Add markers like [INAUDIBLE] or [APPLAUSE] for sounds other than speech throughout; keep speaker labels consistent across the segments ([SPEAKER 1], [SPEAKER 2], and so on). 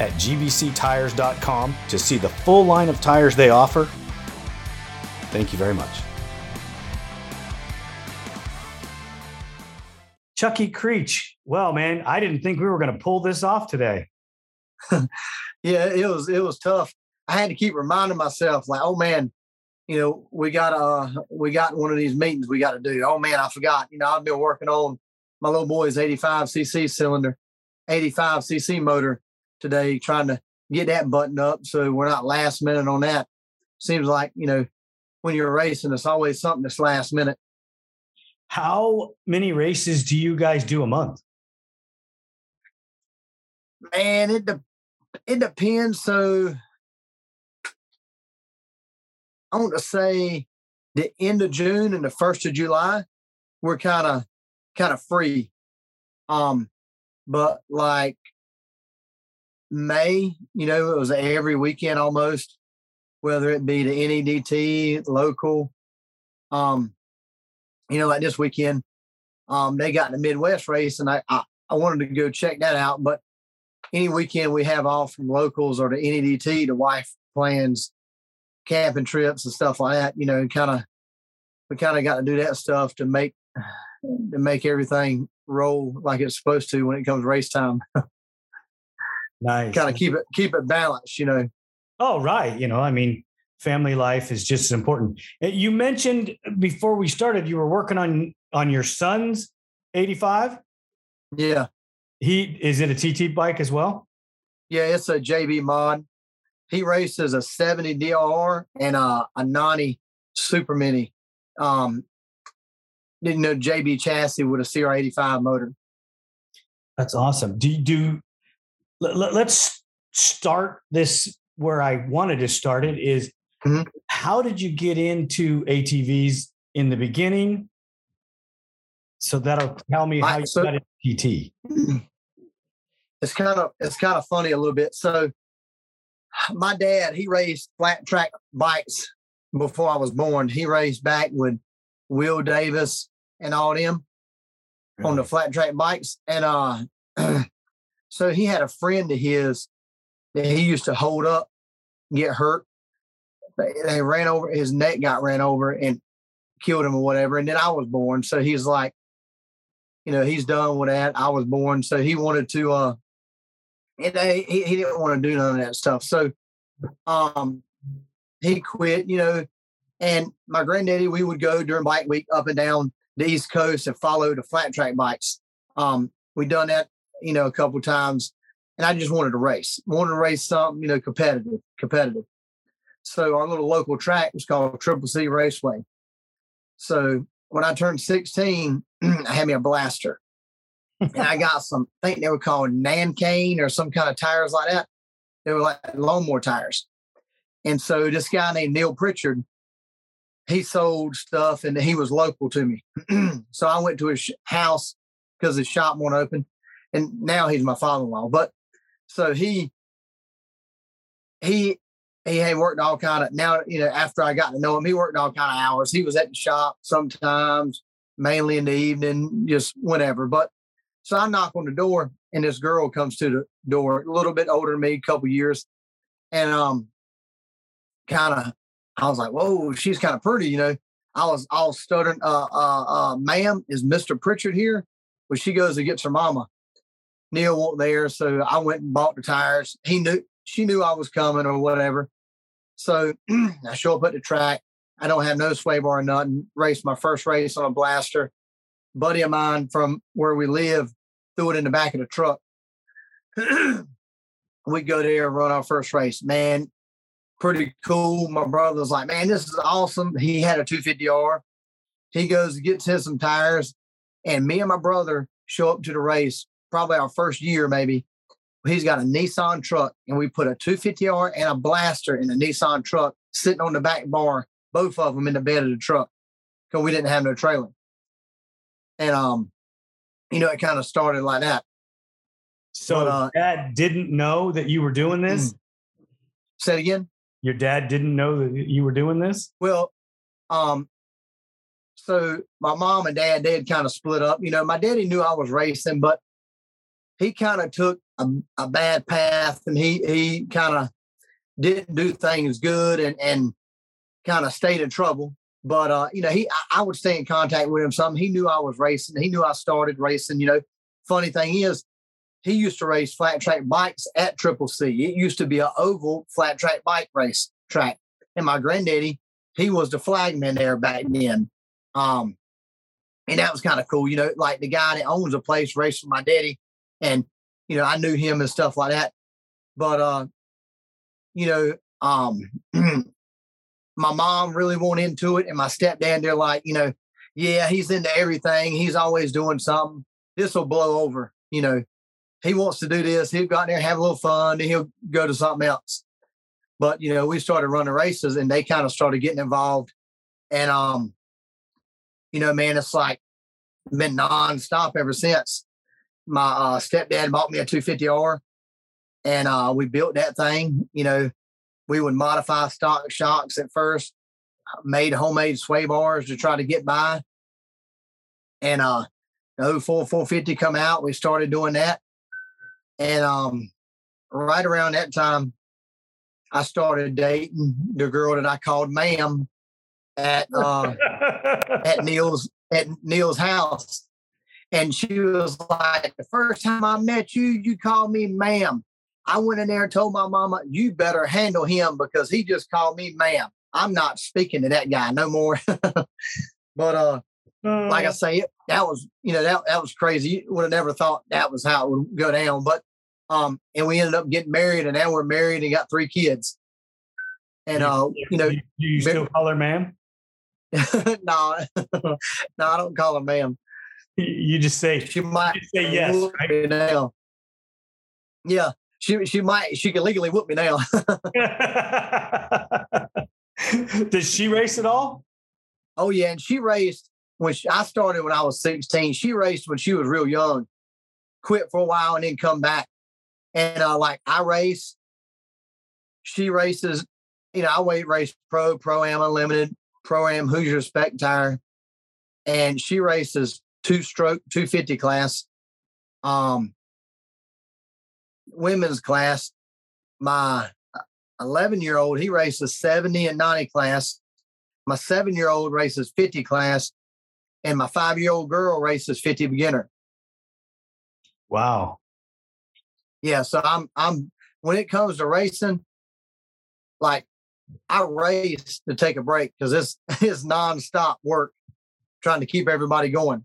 [SPEAKER 1] at gbctires.com to see the full line of tires they offer. Thank you very much. Chucky Creech. Well, man, I didn't think we were going to pull this off today. [LAUGHS]
[SPEAKER 2] yeah, it was it was tough. I had to keep reminding myself, like, oh man, you know, we got uh we got one of these meetings we got to do. Oh man, I forgot. You know, I've been working on my little boy's 85 cc cylinder, 85 cc motor, today, trying to get that buttoned up so we're not last minute on that. Seems like, you know, when you're racing, it's always something that's last minute.
[SPEAKER 1] How many races do you guys do a month?
[SPEAKER 2] Man, it de- it depends. So I want to say the end of June and the first of July, we're kind of kind of free. Um, but like May, you know, it was every weekend almost, whether it be the NEDT, local. Um, you know, like this weekend, um, they got in the Midwest race, and I, I, I wanted to go check that out. But any weekend we have off from locals or the NEDT, the wife plans camping trips and stuff like that. You know, kind of we kind of got to do that stuff to make to make everything roll like it's supposed to when it comes race time. [LAUGHS]
[SPEAKER 1] Nice.
[SPEAKER 2] Kind of keep it keep it balanced, you know.
[SPEAKER 1] Oh, right. You know, I mean, family life is just as important. Eh, you mentioned before we started you were working on on your son's 85?
[SPEAKER 2] Yeah.
[SPEAKER 1] He is it a TT bike as well?
[SPEAKER 2] Yeah, it's a JB mod. He races a 70 DRR and a, a 90 Super Mini. Um, didn't know JB chassis with a CR85 motor.
[SPEAKER 1] That's awesome. Do you do let, us start this where I wanted to start it is mm-hmm. how did you get into ATVs in the beginning? So that'll tell me how I, you so, got into PT.
[SPEAKER 2] It's kind of it's kind of funny a little bit. So my dad, he raced flat track bikes before I was born. He raced back with Will Davis and all them really? on the flat track bikes. And uh [CLEARS THROAT] So he had a friend of his that he used to hold up, get hurt. They ran over, his neck got ran over and killed him or whatever. And then I was born. So he's like, you know, he's done with that. I was born. So he wanted to, uh, he, he didn't want to do none of that stuff. So, um, he quit, you know, and my granddaddy, we would go during bike week up and down the East Coast and follow the flat track bikes. Um, we done that you know, a couple times, and I just wanted to race, wanted to race something, you know, competitive, competitive. So our little local track was called Triple C Raceway. So when I turned 16, [CLEARS THROAT] I had me a blaster. and I got some, I think they were called Nankane or some kind of tires like that. They were like lawnmower tires. And so this guy named Neil Pritchard, he sold stuff and he was local to me. [CLEARS THROAT] so I went to his house because his shop won't open and now he's my father-in-law. But so he he he had worked all kind of now you know after I got to know him, he worked all kind of hours. He was at the shop sometimes, mainly in the evening, just whenever. But so I knock on the door, and this girl comes to the door, a little bit older than me, a couple years, and um, kind of I was like, whoa, she's kind of pretty, you know. I was all stuttering, uh, uh, uh, ma'am, is Mr. Pritchard here? Well, she goes and gets her mama. Neil wasn't there, so I went and bought the tires. He knew she knew I was coming or whatever. So [CLEARS THROAT] I show up at the track. I don't have no sway bar or nothing. Race my first race on a blaster. Buddy of mine from where we live threw it in the back of the truck. [CLEARS THROAT] we go there and run our first race. Man, pretty cool. My brother's like, man, this is awesome. He had a 250R. He goes, and gets him some tires. And me and my brother show up to the race, probably our first year, maybe. He's got a Nissan truck, and we put a 250R and a blaster in a Nissan truck sitting on the back bar, both of them in the bed of the truck because we didn't have no trailer. And, um, you know, it kind of started like that.
[SPEAKER 1] So but, uh, dad didn't know that you were doing this? Mm.
[SPEAKER 2] Say it again.
[SPEAKER 1] Your dad didn't know that you were doing this?
[SPEAKER 2] Well, um, so my mom and dad, they had kind of split up. You know, my daddy knew I was racing, but he kind of took a, a, bad path and he he kind of didn't do things good and and kind of stayed in trouble. But uh, you know, he I, I would stay in contact with him some. He knew I was racing. He knew I started racing. You know, funny thing is, he used to race flat track bikes at Triple C. It used to be an oval flat track bike race track. And my granddaddy, he was the flagman there back then. Um, and that was kind of cool, you know, like the guy that owns a place with my daddy, and you know, I knew him and stuff like that. But uh, you know, um [CLEARS THROAT] my mom really went into it, and my stepdad, they're like, you know, yeah, he's into everything. He's always doing something. This will blow over, you know he wants to do this. He'll go out there have a little fun, and he'll go to something else. But you know, we started running races, and they kind of started getting involved. And um, you know, man, it's like been nonstop ever since. My uh, stepdad bought me a 250R, and uh, we built that thing. You know, we would modify stock shocks at first, made homemade sway bars to try to get by. And uh, the 04 450 come out, we started doing that. And um, right around that time, I started dating the girl that I called ma'am at uh, at [LAUGHS] Neil's at Neil's house. And she was like, the first time I met you, you called me ma'am. I went in there and told my mama, you better handle him because he just called me ma'am. I'm not speaking to that guy no more. [LAUGHS] but uh, like I say, that was you know that that was crazy. You would have never thought that was how it would go down. But um, and we ended up getting married, and now we're married and got three kids. And uh, you know,
[SPEAKER 1] do you still call her ma'am? [LAUGHS]
[SPEAKER 2] no, no, [LAUGHS] I don't call her ma'am.
[SPEAKER 1] You just say
[SPEAKER 2] she might
[SPEAKER 1] say yes. Right?
[SPEAKER 2] Now. Yeah, she she might she can legally whoop me now. [LAUGHS]
[SPEAKER 1] Does she race at all?
[SPEAKER 2] Oh yeah, and she raced when she, I started when I was 16. She raced when she was real young, quit for a while and then come back. And uh, like I race, she races, you know, I weight race pro, pro am unlimited, pro am Hoosier spec tire. And she races two stroke 250 class. Um women's class. My 11 year old, he races 70 and 90 class. My seven year old races 50 class and my five year old girl races 50 beginner.
[SPEAKER 1] Wow.
[SPEAKER 2] Yeah. So I'm, I'm, when it comes to racing, like I race to take a break because it's, [LAUGHS] it's nonstop work trying to keep everybody going.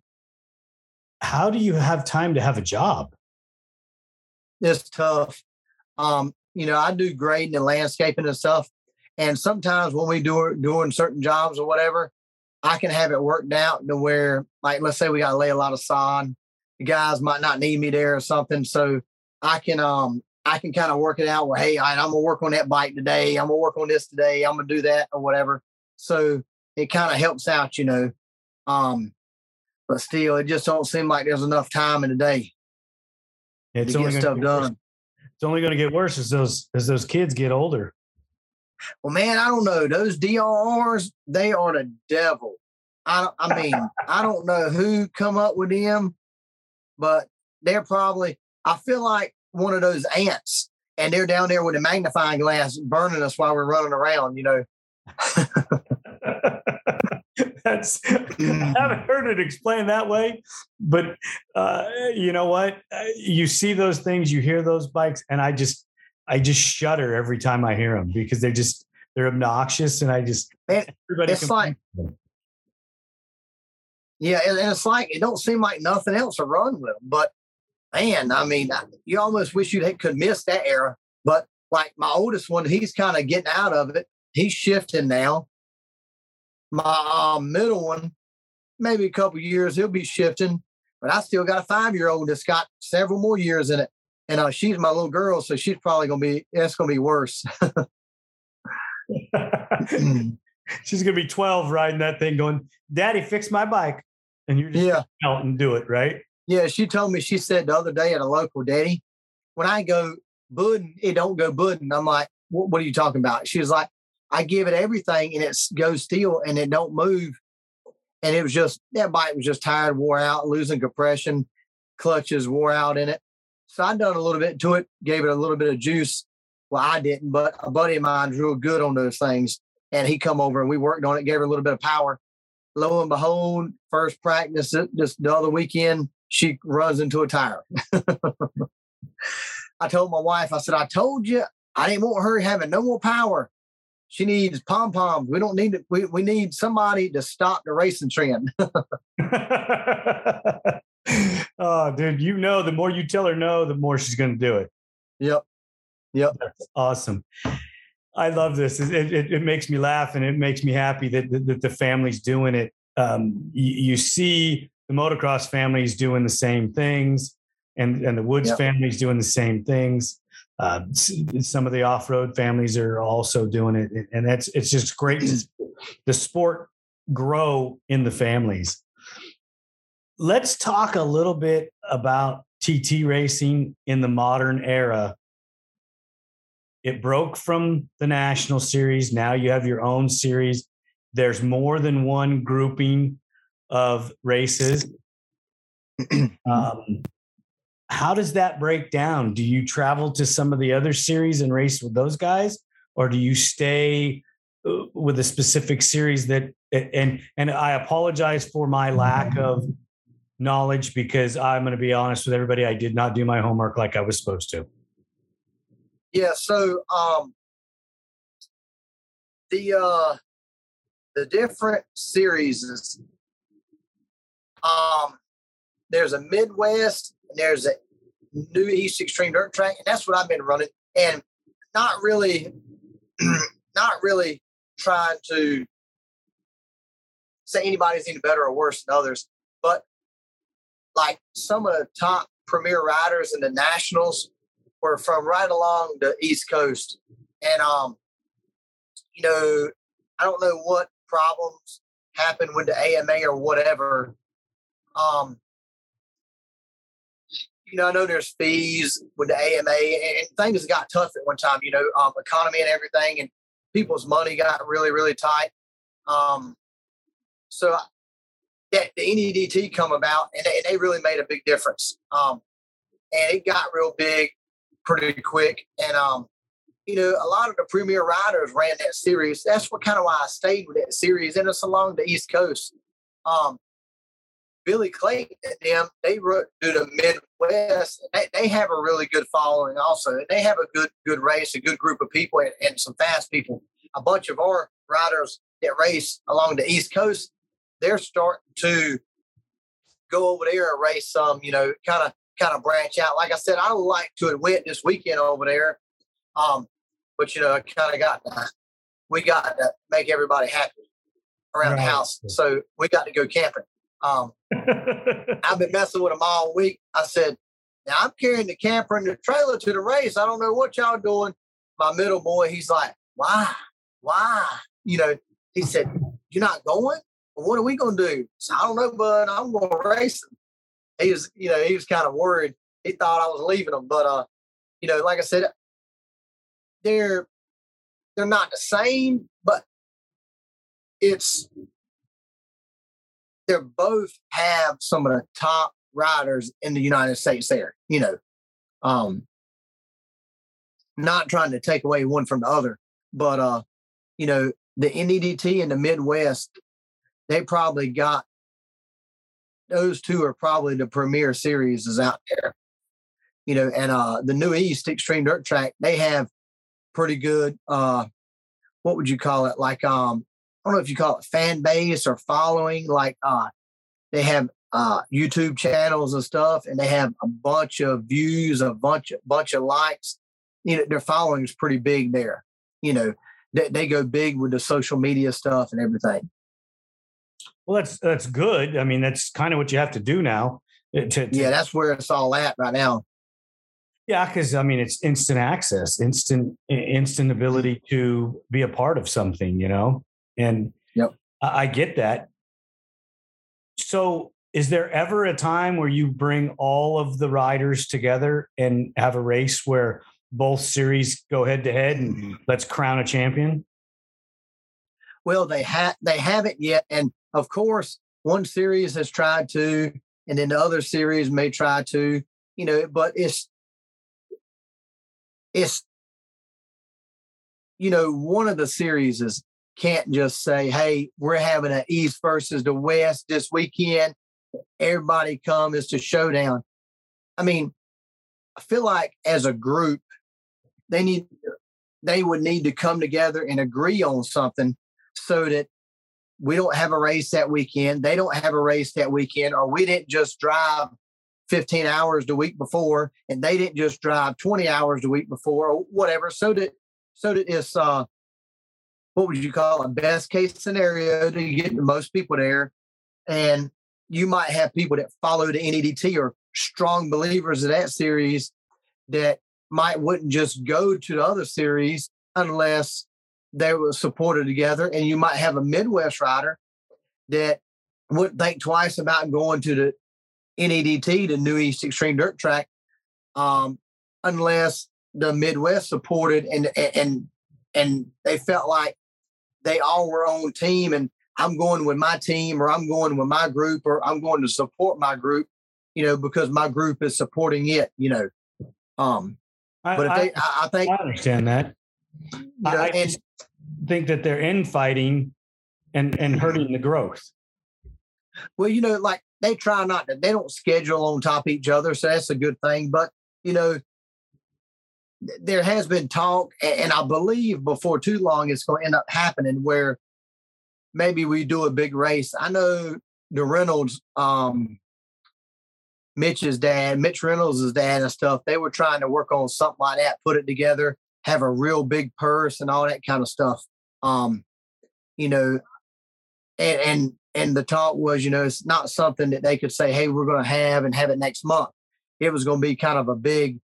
[SPEAKER 1] How do you have time to have a job?
[SPEAKER 2] It's tough. Um, you know, I do grading and landscaping and stuff. And sometimes when we do doing certain jobs or whatever, I can have it worked out to where, like, let's say we got to lay a lot of sod. The guys might not need me there or something. So I can, um, I can kind of work it out where, hey, I, I'm gonna work on that bike today. I'm gonna work on this today. I'm gonna do that or whatever. So it kind of helps out, you know. Um, but still, it just don't seem like there's enough time in the day
[SPEAKER 1] it's to get stuff get done. It's only going to get worse as those as those kids get older.
[SPEAKER 2] Well, man, I don't know. Those DRRs, they are the devil. I, I mean, I don't know who come up with them, but they're probably, I feel like one of those ants and they're down there with a magnifying glass burning us while we're running around, you know. [LAUGHS] [LAUGHS] [LAUGHS]
[SPEAKER 1] That's I haven't heard it explained that way, but uh, you know what? Uh, you see those things, you hear those bikes, and I just I just shudder every time I hear them because they're just they're obnoxious, and I just
[SPEAKER 2] Man, it's like yeah, and, and, it's like it don't seem like nothing else to run with them. But man, I mean, you almost wish you could miss that era. But like my oldest one, he's kind of getting out of it. He's shifting now. My uh, middle one, maybe a couple years, he'll be shifting. But I still got a five year old that's got several more years in it. And uh, she's my little girl, so she's probably gonna be it's gonna be worse. [LAUGHS]
[SPEAKER 1] she's gonna be 12 riding that thing, going, Daddy, fix my bike. And you're just yeah. out and do it, right?
[SPEAKER 2] Yeah, she told me, she said the other day at a local daddy, when I go budding, it don't go budding. I'm like, what, what are you talking about? She was like, I give it everything and it goes still and it don't move. And it was just that bike was just tired, wore out, losing compression, clutches wore out in it. So I done a little bit to it, gave it a little bit of juice. Well, I didn't, but a buddy of mine's real good on those things. And he come over and we worked on it, gave her a little bit of power. Lo and behold, first practice uh, just the other weekend, she runs into a tire. [LAUGHS] I told my wife, I said, I told you I didn't want her having no more power. She needs pom poms. We don't need it. We, we need somebody to stop the racing trend. [LAUGHS] [LAUGHS]
[SPEAKER 1] oh, dude, you know, the more you tell her no, the more she's going to do it.
[SPEAKER 2] Yep. Yep.
[SPEAKER 1] That's awesome. I love this. It, it, it, makes me laugh and it makes me happy that, that, that the family's doing it. Um, you, you, see the motocross families doing the same things and, and the Woods yep. families doing the same things. Uh, some of the off-road families are also doing it, and that's it's just great to the sport grow in the families. Let's talk a little bit about TT racing in the modern era. It broke from the national series. Now you have your own series. There's more than one grouping of races. [CLEARS THROAT] um, how does that break down? Do you travel to some of the other series and race with those guys, or do you stay uh, with a specific series that? And and I apologize for my lack of knowledge because I'm going to be honest with everybody. I did not do my homework like I was supposed to.
[SPEAKER 2] Yeah. So um, the uh, the different series is um, there's a Midwest there's a new East Extreme Dirt Track, and that's what I've been running. And not really, [CLEARS THROAT] not really trying to say anybody's any better or worse than others, but like some of the top premier riders in the nationals were from right along the East Coast, and um, you know, I don't know what problems happened with the AMA or whatever. Um, you know, I know there's fees with the AMA and things got tough at one time, you know, um, economy and everything, and people's money got really, really tight. Um, so that the NEDT come about and they, they, really made a big difference. Um, and it got real big pretty quick. And, um, you know, a lot of the premier riders ran that series. That's what kind of why I stayed with that series. And it's along the East Coast. Um, Billy Clayton and them, they through the Midwest. They, they have a really good following also. They have a good good race, a good group of people, and, and some fast people. A bunch of our riders that race along the East Coast, they're starting to go over there and race some. You know, kind of kind of branch out. Like I said, I would like to have went this weekend over there, um, but you know, I kind of got to, we got to make everybody happy around right. the house, so we got to go camping. Um, I've been messing with them all week. I said, now I'm carrying the camper and the trailer to the race. I don't know what y'all doing. My middle boy, he's like, why? Why? You know, he said, you're not going? What are we going to do? So I don't know, bud. I'm going to race him. He was, you know, he was kind of worried. He thought I was leaving him. But, uh, you know, like I said, they're, they're not the same, but it's they both have some of the top riders in the United States there, you know. Um, not trying to take away one from the other, but uh, you know, the NEDT in the Midwest, they probably got those two are probably the premier series is out there. You know, and uh the new East Extreme Dirt Track, they have pretty good uh what would you call it? Like um, I don't know if you call it fan base or following. Like uh, they have uh YouTube channels and stuff, and they have a bunch of views, a bunch of bunch of likes. You know, their following is pretty big there. You know, they, they go big with the social media stuff and everything.
[SPEAKER 1] Well, that's that's good. I mean, that's kind of what you have to do now.
[SPEAKER 2] Uh, to, to, yeah, that's where it's all at right now.
[SPEAKER 1] Yeah, because I mean, it's instant access, instant instant ability to be a part of something, you know. And
[SPEAKER 2] yep,
[SPEAKER 1] I, I get that. So, is there ever a time where you bring all of the riders together and have a race where both series go head to head and mm-hmm. let's crown a champion?
[SPEAKER 2] Well, they have they haven't yet, and of course, one series has tried to, and then the other series may try to, you know, but it's it's you know, one of the series is can't just say, hey, we're having an East versus the West this weekend. Everybody come, it's a showdown. I mean, I feel like as a group, they need they would need to come together and agree on something so that we don't have a race that weekend. They don't have a race that weekend, or we didn't just drive 15 hours the week before and they didn't just drive 20 hours the week before or whatever. So that so that it's uh what would you call a best case scenario to get the most people there. And you might have people that follow the NEDT or strong believers of that series that might wouldn't just go to the other series unless they were supported together. And you might have a Midwest rider that wouldn't think twice about going to the NEDT, the New East Extreme Dirt Track, um, unless the Midwest supported and and and they felt like they all were on team and I'm going with my team or I'm going with my group or I'm going to support my group, you know, because my group is supporting it, you know. Um, but if they, I, I think
[SPEAKER 1] I understand that. You know, I and, think that they're infighting and and hurting the growth.
[SPEAKER 2] Well, you know, like they try not to. They don't schedule on top of each other, so that's a good thing. But you know, there has been talk, and I believe before too long it's going to end up happening where maybe we do a big race. I know the Reynolds, um, Mitch's dad, Mitch Reynolds' dad, and stuff. They were trying to work on something like that, put it together, have a real big purse and all that kind of stuff. Um, you know, and and and the talk was, you know, it's not something that they could say, hey, we're going to have and have it next month. It was going to be kind of a big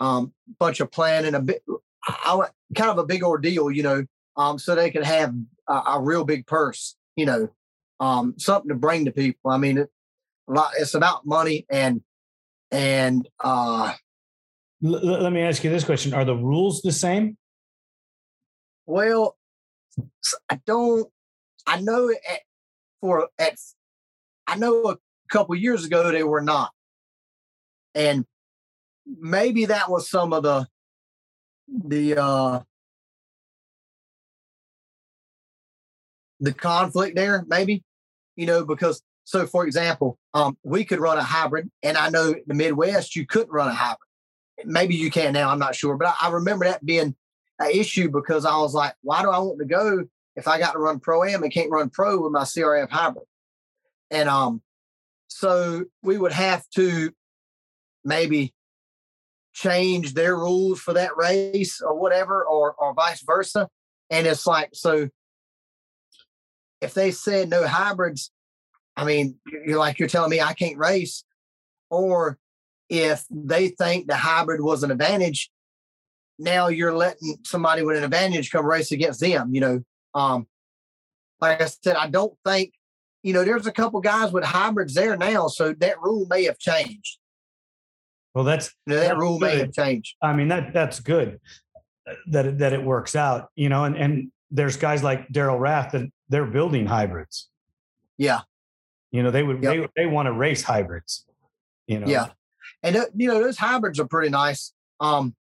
[SPEAKER 2] um, bunch of planning, a bit, I, kind of a big ordeal, you know, um, so they could have a, a real big purse, you know, um, something to bring to people. I mean, it, it's about money and and uh,
[SPEAKER 1] L- let me ask you this question: Are the rules the same?
[SPEAKER 2] Well, I don't. I know at, for at I know a couple years ago they were not, and maybe that was some of the the uh the conflict there maybe you know because so for example um we could run a hybrid and i know in the midwest you couldn't run a hybrid maybe you can now i'm not sure but i, I remember that being an issue because i was like why do i want to go if I got to run pro am and can't run pro with my CRF hybrid. And um, so we would have to maybe change their rules for that race or whatever, or or vice versa. And it's like, so if they said no hybrids, I mean, you're like you're telling me I can't race, or if they think the hybrid was an advantage, now you're letting somebody with an advantage come race against them. You know, um, like I said, I don't think, you know, there's a couple guys with hybrids there now, so that rule may have changed.
[SPEAKER 1] Well, that's
[SPEAKER 2] know, that that's rule may have changed.
[SPEAKER 1] I mean, that that's good that it, that it works out, you know, and and there's guys like Daryl Rath that they're building hybrids.
[SPEAKER 2] Yeah,
[SPEAKER 1] you know, they would yep. they they want to race hybrids. You know,
[SPEAKER 2] yeah, and uh, you know those hybrids are pretty nice. Um,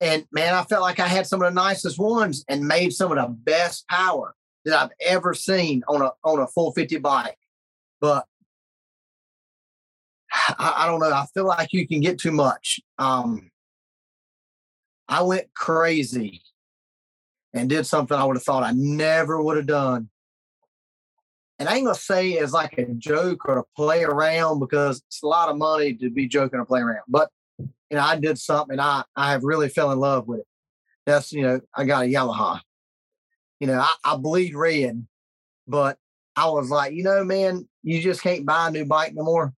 [SPEAKER 2] and man, I felt like I had some of the nicest ones and made some of the best power that I've ever seen on a on a 450 bike. But I, I don't know. I feel like you can get too much. Um, I went crazy and did something I would have thought I never would have done. And I ain't gonna say it's like a joke or to play around because it's a lot of money to be joking or playing around. But you know, I did something I I have really fell in love with it. That's you know, I got a Yamaha. You know, I, I bleed red, but I was like, you know, man, you just can't buy a new bike no more.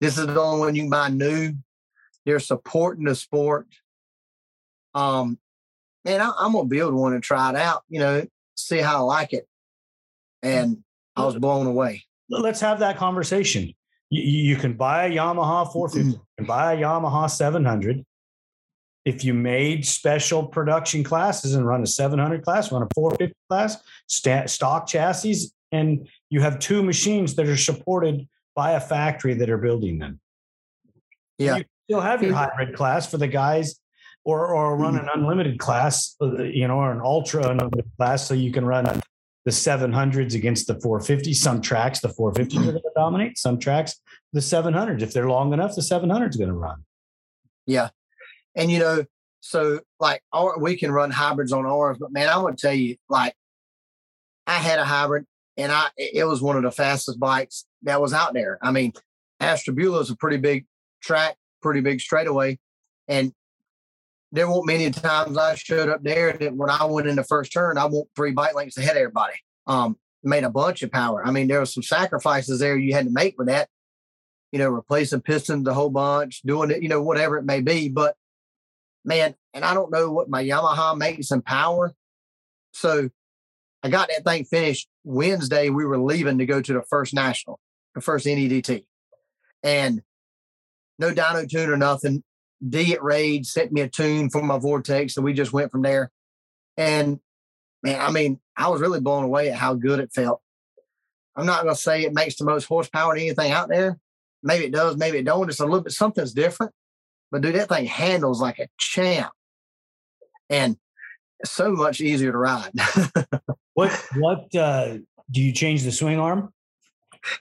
[SPEAKER 2] This is the only one you can buy new. They're supporting the sport. Um, man, I, am gonna build one and try it out. You know, see how I like it. And I was blown away.
[SPEAKER 1] Let's have that conversation. You, you can buy a Yamaha 450 and buy a Yamaha 700. If you made special production classes and run a 700 class, run a 450 class, st- stock chassis, and you have two machines that are supported by a factory that are building them.
[SPEAKER 2] Yeah.
[SPEAKER 1] You still have your hybrid class for the guys or or run an unlimited class, uh, you know, or an ultra unlimited class, so you can run the 700s against the 450. Some tracks, the 450s are going to dominate. Some tracks, the 700s. If they're long enough, the 700 is going to run.
[SPEAKER 2] Yeah, and you know, so like our, we can run hybrids on ours, but man, I want to tell you, like, I had a hybrid, and I it was one of the fastest bikes that was out there. I mean, Ashtabula is a pretty big track, pretty big straightaway, and there weren't many times I showed up there that when I went in the first turn, I went three bike lengths ahead of everybody. Um, made a bunch of power. I mean, there were some sacrifices there you had to make with that, you know, replacing pistons a whole bunch, doing it, you know, whatever it may be. But man, and I don't know what my Yamaha makes in power. So I got that thing finished Wednesday. We were leaving to go to the first national, the first NEDT. And no dyno tune or nothing. D at Rage sent me a tune for my Vortex, and we just went from there. And man, I mean, I was really blown away at how good it felt. I'm not going to say it makes the most horsepower to anything out there. Maybe it does, maybe it don't. It's a little bit something's different. But dude, that thing handles like a champ, and so much easier to ride. [LAUGHS]
[SPEAKER 1] what what uh, do you change the swing arm?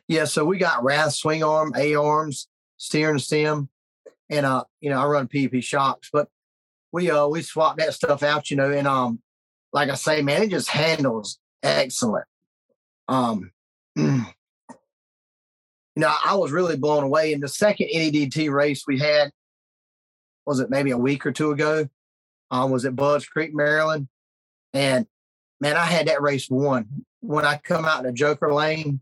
[SPEAKER 2] Yeah, so we got Rath swing arm, A arms, steering stem, and uh, you know, I run PP shocks, but we uh we swap that stuff out, you know, and um, like I say, man, it just handles excellent. Um, [CLEARS THROAT] you know, I was really blown away. In the second NEDT race we had, was it maybe a week or two ago? Um, was at Budds Creek, Maryland, and man, I had that race won. When I come out in the Joker lane,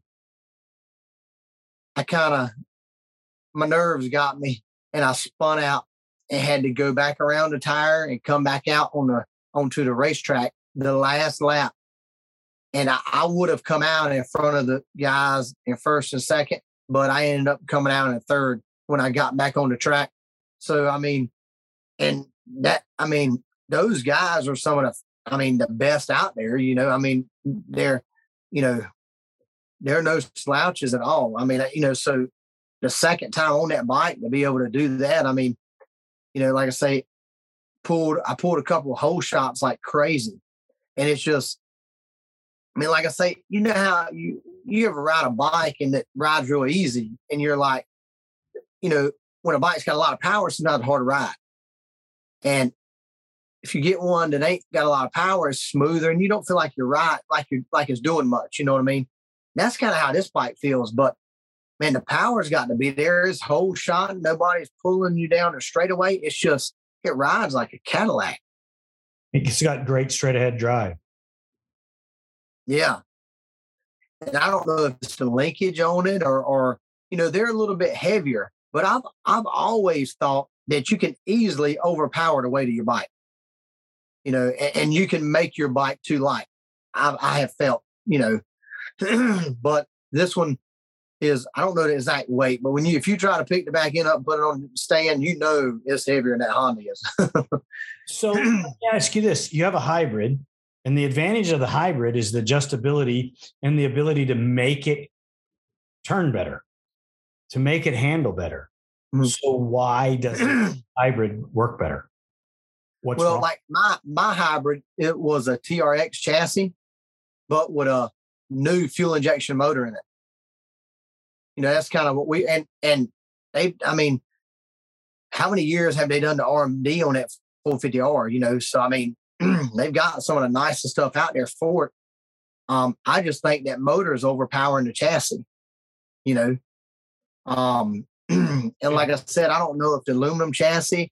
[SPEAKER 2] I kind of my nerves got me and I spun out and had to go back around the tire and come back out on the onto the racetrack the last lap. And I, I would have come out in front of the guys in first and second, but I ended up coming out in third when I got back on the track. So I mean, and that I mean, those guys are some of the I mean, the best out there, you know. I mean, they're, you know, they're no slouches at all. I mean, you know, so the second time on that bike to be able to do that. I mean, you know, like I say, pulled I pulled a couple of hole shots like crazy, and it's just, I mean, like I say, you know how you you ever ride a bike and it rides real easy, and you're like, you know, when a bike's got a lot of power, it's not hard to ride, and if you get one that ain't got a lot of power, it's smoother, and you don't feel like you're right, like you're like it's doing much. You know what I mean? That's kind of how this bike feels, but man, the power's got to be there. It's hole shot. Nobody's pulling you down or straight away. It's just, it rides like a Cadillac.
[SPEAKER 1] It's got great straight ahead drive.
[SPEAKER 2] Yeah. And I don't know if it's the linkage on it or, or, you know, they're a little bit heavier, but I've, I've always thought that you can easily overpower the weight of your bike, you know, and, and you can make your bike too light. I, I have felt, you know, [CLEARS THROAT] but this one, is I don't know the exact weight, but when you if you try to pick the back end up, put it on the stand, you know it's heavier than that Honda is.
[SPEAKER 1] so [CLEARS THROAT] let me ask you this: You have a hybrid, and the advantage of the hybrid is the adjustability and the ability to make it turn better, to make it handle better. Mm-hmm. So why does [CLEARS THROAT] hybrid work better?
[SPEAKER 2] What's well, wrong? like my my hybrid, it was a TRX chassis, but with a new fuel injection motor in it. You know, that's kind of what we and and they. I mean, how many years have they done the RMD on that 450R? You know, so I mean, [CLEARS THROAT] they've got some of the nicest stuff out there for it. Um, I just think that motor is overpowering the chassis, you know. Um, [CLEARS THROAT] and like I said, I don't know if the aluminum chassis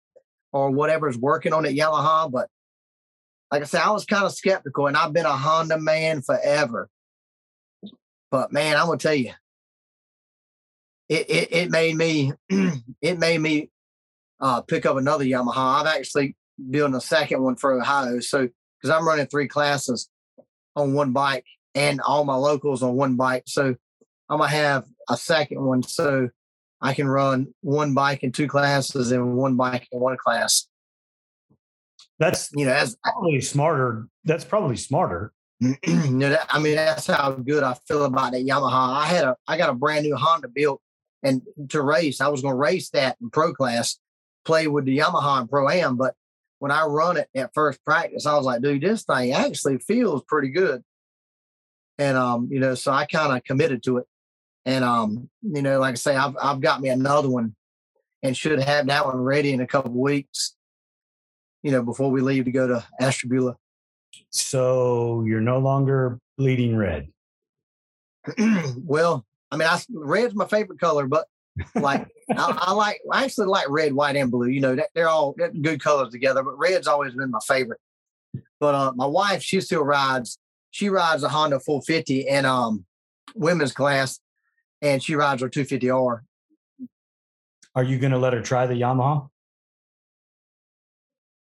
[SPEAKER 2] or whatever's working on it Yamaha, but like I said, I was kind of skeptical, and I've been a Honda man forever. But man, I'm gonna tell you, it it, it made me [CLEARS THROAT] it made me uh, pick up another Yamaha. I've actually building a second one for Ohio, so because I'm running three classes on one bike and all my locals on one bike, so I'm gonna have a second one so I can run one bike in two classes and one bike in one class.
[SPEAKER 1] That's you know, that's probably smarter. That's probably smarter. [CLEARS THROAT]
[SPEAKER 2] you know, that, I mean, that's how good I feel about that Yamaha. I had a, I got a brand new Honda built, and to race, I was going to race that in pro class, play with the Yamaha in pro am. But when I run it at first practice, I was like, dude, this thing actually feels pretty good. And um, you know, so I kind of committed to it. And um, you know, like I say, I've I've got me another one, and should have that one ready in a couple weeks you know, before we leave to go to Ashtabula.
[SPEAKER 1] So you're no longer bleeding red. [CLEARS THROAT]
[SPEAKER 2] well, I mean, I, red's my favorite color, but like [LAUGHS] I, I, like I actually like red, white, and blue. You know, that, they're all good colors together, but red's always been my favorite. But uh, my wife, she still rides. She rides a Honda 450 in um women's class, and she rides her 250R.
[SPEAKER 1] Are you going to let her try the Yamaha?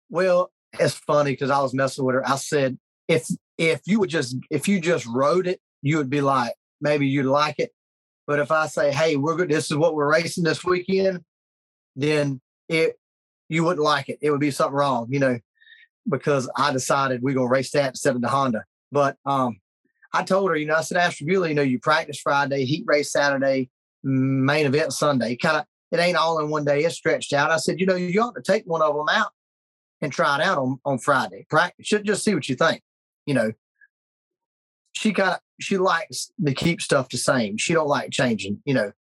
[SPEAKER 2] Well, it's funny because I was messing with her. I said, if if you would just if you just rode it, you would be like, maybe you'd like it. But if I say, hey, we're good, this is what we're racing this weekend, then it you wouldn't like it. It would be something wrong, you know, because I decided we're gonna race that instead of the Honda. But um I told her, you know, I said, Ashtabula, you know, you practice Friday, heat race Saturday, main event Sunday. Kind of, it ain't all in one day. It's stretched out. I said, you know, you ought to take one of them out and try it out on, on Friday. Practice, should just see what you think. You know, she kind of she likes to keep stuff the same. She don't like changing. You know,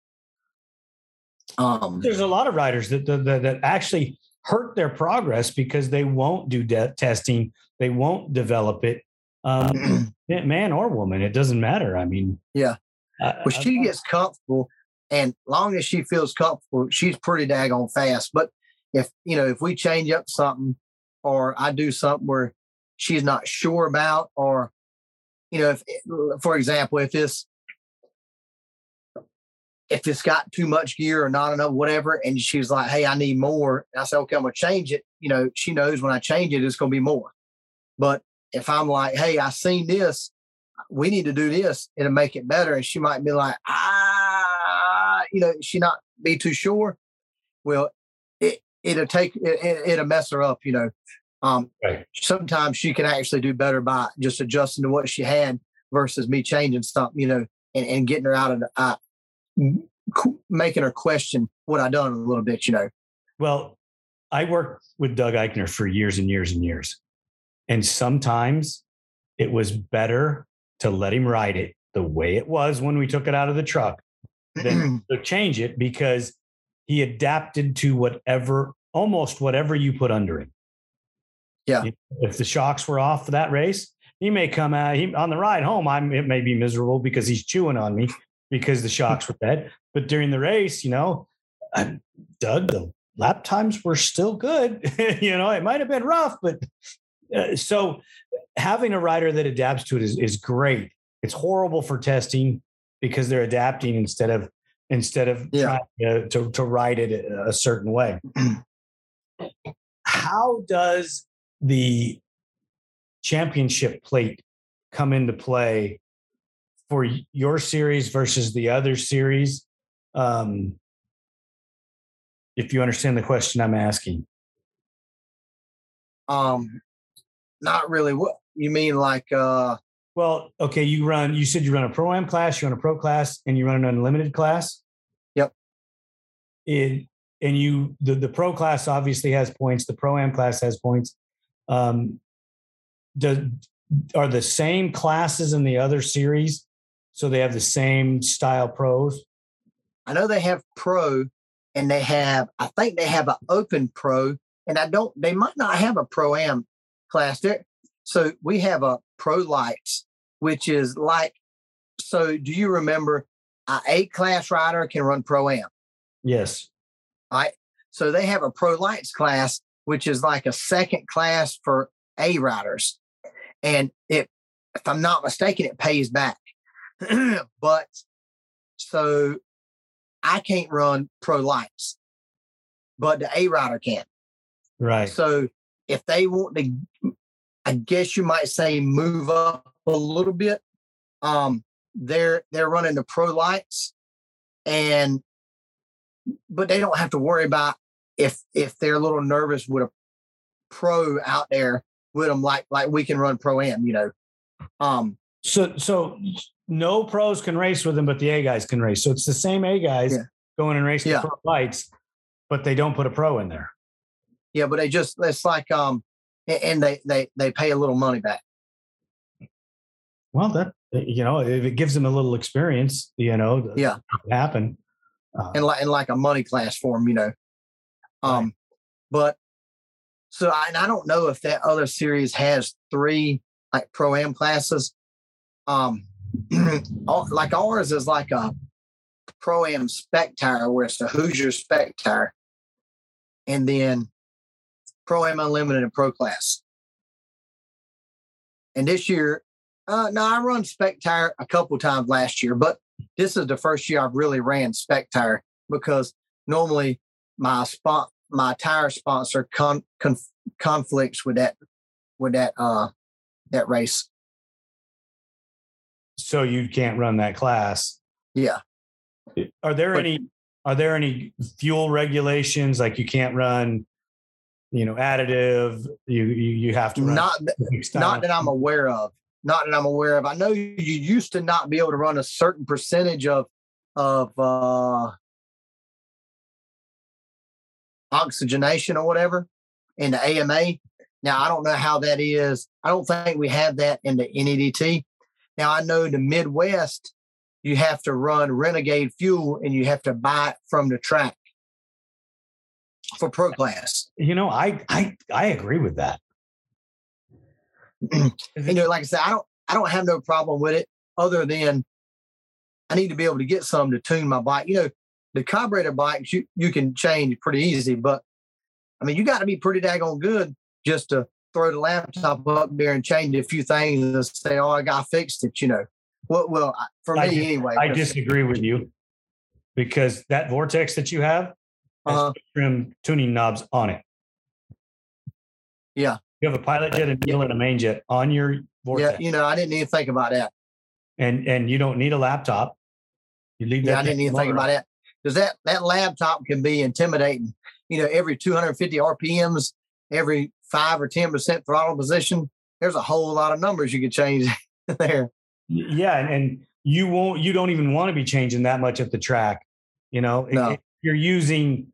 [SPEAKER 1] um, there's a lot of riders that, that that actually hurt their progress because they won't do de- testing. They won't develop it. Um, [CLEARS THROAT] man or woman, it doesn't matter. I mean,
[SPEAKER 2] yeah. well, she gets comfortable, and long as she feels comfortable, she's pretty daggone fast. But if you know, if we change up something or I do something where she's not sure about, or, you know, if, for example, if this, if it's got too much gear or not enough, whatever, and she's like, Hey, I need more. And I say, okay, I'm to change it. You know, she knows when I change it, it's going to be more. But if I'm like, Hey, I seen this, we need to do this, it'll make it better. And she might be like, ah, you know, she not be too sure. Well, it, it'll take it, it'll mess her up, you know. Um, right. Sometimes she can actually do better by just adjusting to what she had versus me changing something, you know, and, and getting her out of the, uh, making her question what I done a little bit, you know.
[SPEAKER 1] Well, I worked with Doug Eichner for years and years and years. And sometimes it was better to let him ride it the way it was when we took it out of the truck than [CLEARS THROAT] to change it because he adapted to whatever, almost whatever you put under him.
[SPEAKER 2] Yeah.
[SPEAKER 1] If the shocks were off for that race, he may come out he, on the ride home. I'm, it may be miserable because he's chewing on me because the shocks were dead. But during the race, you know, I, Doug, the lap times were still good. [LAUGHS] you know, it might have been rough, but uh, so having a rider that adapts to it is, is great. It's horrible for testing because they're adapting instead of instead of yeah. trying to, to, to ride it a certain way. [CLEARS THROAT] How does the championship plate come into play for your series versus the other series? Um, if you understand the question I'm asking.
[SPEAKER 2] Um, not really. What you mean, like? uh
[SPEAKER 1] Well, okay. You run. You said you run a pro am class. You run a pro class, and you run an unlimited class.
[SPEAKER 2] Yep.
[SPEAKER 1] It, and you the the pro class obviously has points. The pro am class has points. Um, do, are the same classes in the other series, so they have the same style pros?
[SPEAKER 2] I know they have pro, and they have. I think they have an open pro, and I don't. They might not have a pro am class. There, So we have a Pro Lights, which is like. So do you remember? A A class rider can run Pro Am.
[SPEAKER 1] Yes.
[SPEAKER 2] Right. So they have a Pro Lights class, which is like a second class for A riders, and it, if I'm not mistaken, it pays back. [CLEARS THROAT] but so I can't run Pro Lights, but the A rider can.
[SPEAKER 1] Right.
[SPEAKER 2] So if they want to, I guess you might say move up a little bit. Um, they're they're running the pro lights, and but they don't have to worry about if if they're a little nervous with a pro out there with them like like we can run pro am, you know. Um,
[SPEAKER 1] So so no pros can race with them, but the A guys can race. So it's the same A guys
[SPEAKER 2] Yeah.
[SPEAKER 1] going and racing
[SPEAKER 2] Yeah.
[SPEAKER 1] the pro lights, but they don't put a pro in there.
[SPEAKER 2] Yeah, but they just it's like um, and they they they pay a little money back.
[SPEAKER 1] Well, that you know, if it gives them a little experience, you know,
[SPEAKER 2] Yeah.
[SPEAKER 1] happen. Uh,
[SPEAKER 2] and like and like a money class for them, you know. Um, but so I, and I don't know if that other series has three like pro am classes. Um, [CLEARS THROAT] like ours is like a pro am spec tire where it's a Hoosier spec tire, and then pro am unlimited and pro class. And this year, uh, no, I run spec tire a couple times last year, but this is the first year I've really ran spec tire because normally my spot my tire sponsor con, con, conflicts with that with that uh that race.
[SPEAKER 1] so you can't run that class.
[SPEAKER 2] Yeah.
[SPEAKER 1] Are there
[SPEAKER 2] But-
[SPEAKER 1] any are there any fuel regulations like you can't run, you know, additive? You you, you have to run
[SPEAKER 2] Not not that I'm aware of. Not that I'm aware of. I know you used to not be able to run a certain percentage of of uh oxygenation or whatever in the AMA. Now I don't know how that is. I don't think we have that in the NEDT. Now I know the Midwest, you have to run Renegade fuel and you have to buy it from the track for pro class.
[SPEAKER 1] You know, I I I agree with that. [CLEARS THROAT]
[SPEAKER 2] you know, like I said, I don't I don't have no problem with it other than I need to be able to get some to tune my bike. You know, the carburetor bikes you, you can change pretty easy, but I mean you got to be pretty daggone good just to throw the laptop up there and change a few things and say, Oh, I got fixed it, you know. Well well I- for me
[SPEAKER 1] I dis-
[SPEAKER 2] anyway.
[SPEAKER 1] I disagree with you because that vortex that you have has
[SPEAKER 2] uh,
[SPEAKER 1] trim tuning knobs on it.
[SPEAKER 2] Yeah.
[SPEAKER 1] You have a pilot jet, and needle, and a main jet on your
[SPEAKER 2] yeah, you know, I didn't even think about that.
[SPEAKER 1] and and you don't need a laptop. You leave that.
[SPEAKER 2] Yeah, I didn't even think about that. Because that that laptop can be intimidating. You know, every 250 RPMs, every five or ten percent throttle position, there's a whole lot of numbers you could change [LAUGHS] there.
[SPEAKER 1] Yeah, and, and you won't. You don't even want to be changing that much at the track. You know,
[SPEAKER 2] No.
[SPEAKER 1] if you're using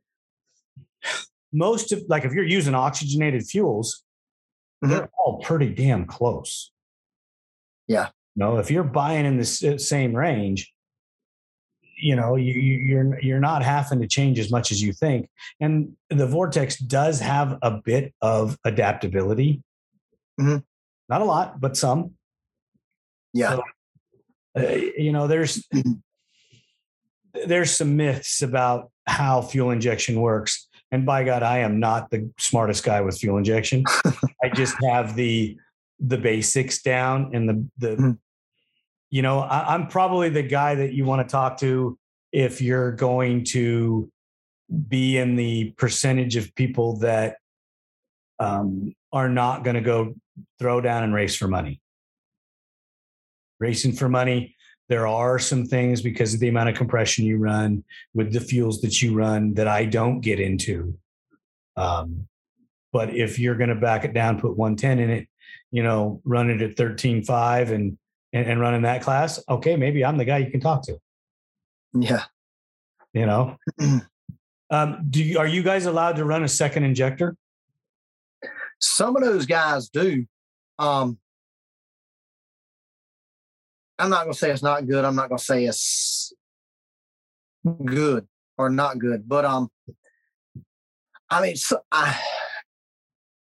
[SPEAKER 1] most of like if you're using oxygenated fuels,
[SPEAKER 2] Mhm.
[SPEAKER 1] they're all pretty damn close.
[SPEAKER 2] Yeah.
[SPEAKER 1] No, if you're buying in the same range, you know you, you you're you're not having to change as much as you think and the vortex does have a bit of adaptability
[SPEAKER 2] Mhm.
[SPEAKER 1] not a lot but some
[SPEAKER 2] Yeah.
[SPEAKER 1] uh, you know there's
[SPEAKER 2] Mhm.
[SPEAKER 1] there's some myths about how fuel injection works and by god i am not the smartest guy with fuel injection [LAUGHS] i just have the the basics down and the the
[SPEAKER 2] Mhm.
[SPEAKER 1] you know I, i'm probably the guy that you want to talk to if you're going to be in the percentage of people that um, are not going to go throw down and race for money racing for money there are some things because of the amount of compression you run with the fuels that you run that i don't get into um, but if you're going to back it down put 110 in it you know run it at 13.5 and, and and run in that class okay maybe i'm the guy you can talk to
[SPEAKER 2] Yeah.
[SPEAKER 1] you know [CLEARS THROAT] um, do you, are you guys allowed to run a second injector
[SPEAKER 2] Some of those guys do. Um, I'm not gonna say it's not good. I'm not gonna say it's good or not good, but um, I mean, so I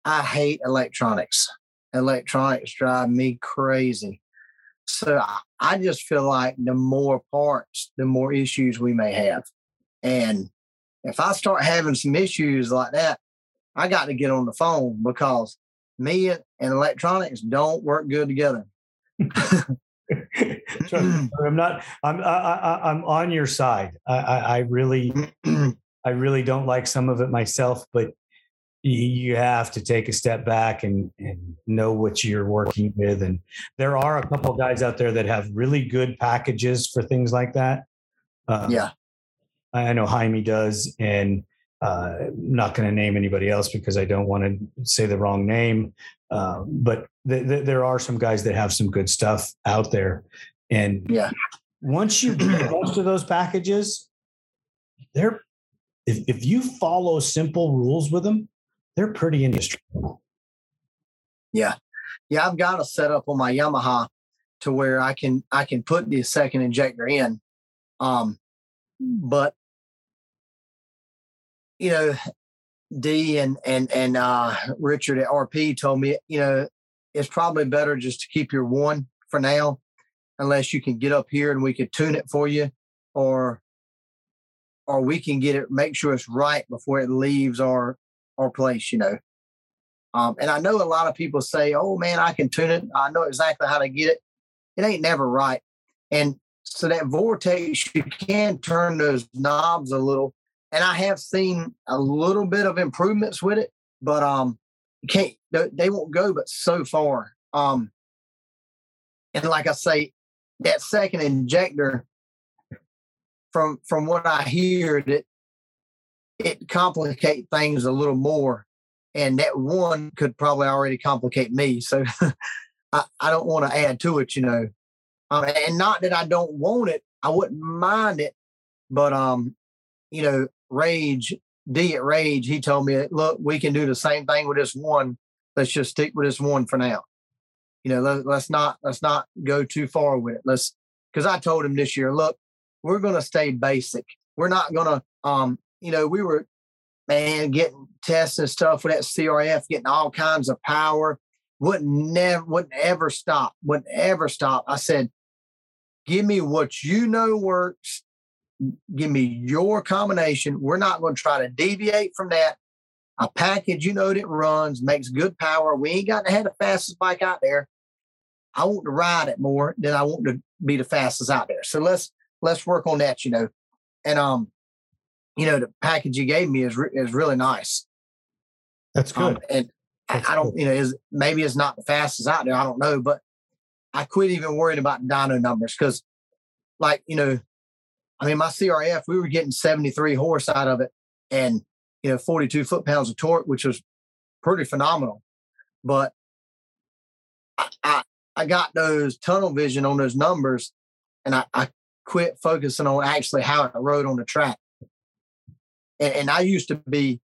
[SPEAKER 2] I hate electronics. electronics drive me crazy. So I, I just feel like the more parts, the more issues we may have. And if I start having some issues like that, I got to get on the phone because me and electronics don't work good together. [LAUGHS] [LAUGHS] [CLEARS THROAT]
[SPEAKER 1] I'm not. I'm. I, am on your side. I, I, I really, [CLEARS THROAT] I really don't like some of it myself, but you have to take a step back and, and know what you're working with. And there are a couple guys out there that have really good packages for things like that.
[SPEAKER 2] Uh, yeah,
[SPEAKER 1] I know Jaime does, and uh, I'm not going to name anybody else because I don't want to say the wrong name. Uh, but th- th- there are some guys that have some good stuff out there, and
[SPEAKER 2] yeah,
[SPEAKER 1] once you get [CLEARS THROAT] most of those packages, they're if if you follow simple rules with them, they're pretty indestructible.
[SPEAKER 2] Yeah, yeah, I've got a setup on my Yamaha to where I can I can put the second injector in, um, but you know, D and and and uh, Richard at RP told me, you know, it's probably better just to keep your one for now, unless you can get up here and we could tune it for you, or or we can get it, make sure it's right before it leaves our our place, you know. Um, and I know a lot of people say, "Oh man, I can tune it. I know exactly how to get it." It ain't never right, and so that vortex you can turn those knobs a little and I have seen a little bit of improvements with it, but um, can't they won't go but so far. Um, and like I say, that second injector, from from what I hear, that it complicate things a little more, and that one could probably already complicate me. So [LAUGHS] I, I don't want to add to it, you know. Um, and not that I don't want it, I wouldn't mind it, but um, you know, Rage, D at Rage, he told me, look, we can do the same thing with this one. Let's just stick with this one for now. You know, let, us not let's not go too far with it. Let's because I told him this year, look, we're gonna stay basic. We're not gonna um, you know, we were man getting tests and stuff with that CRF, getting all kinds of power. Wouldn't never wouldn't ever stop, wouldn't ever stop. I said, give me what you know works give me your combination. We're not going to try to deviate from that. A package, you know, that runs, makes good power. We ain't got to have the fastest bike out there. I want to ride it more than I want to be the fastest out there. So let's let's work on that, you know. And um, you know, the package you gave me is re- is really nice.
[SPEAKER 1] That's um, good. Um,
[SPEAKER 2] and That's I don't, you know, is maybe it's not the fastest out there. I don't know, but I quit even worrying about dyno numbers because, like, you know, I mean, my CRF, we were getting 73 horse out of it and, you know, 42 foot pounds of torque, which was pretty phenomenal. But I, I, I got those tunnel vision on those numbers and I, I quit focusing on actually how it rode on the track. And, and I used to be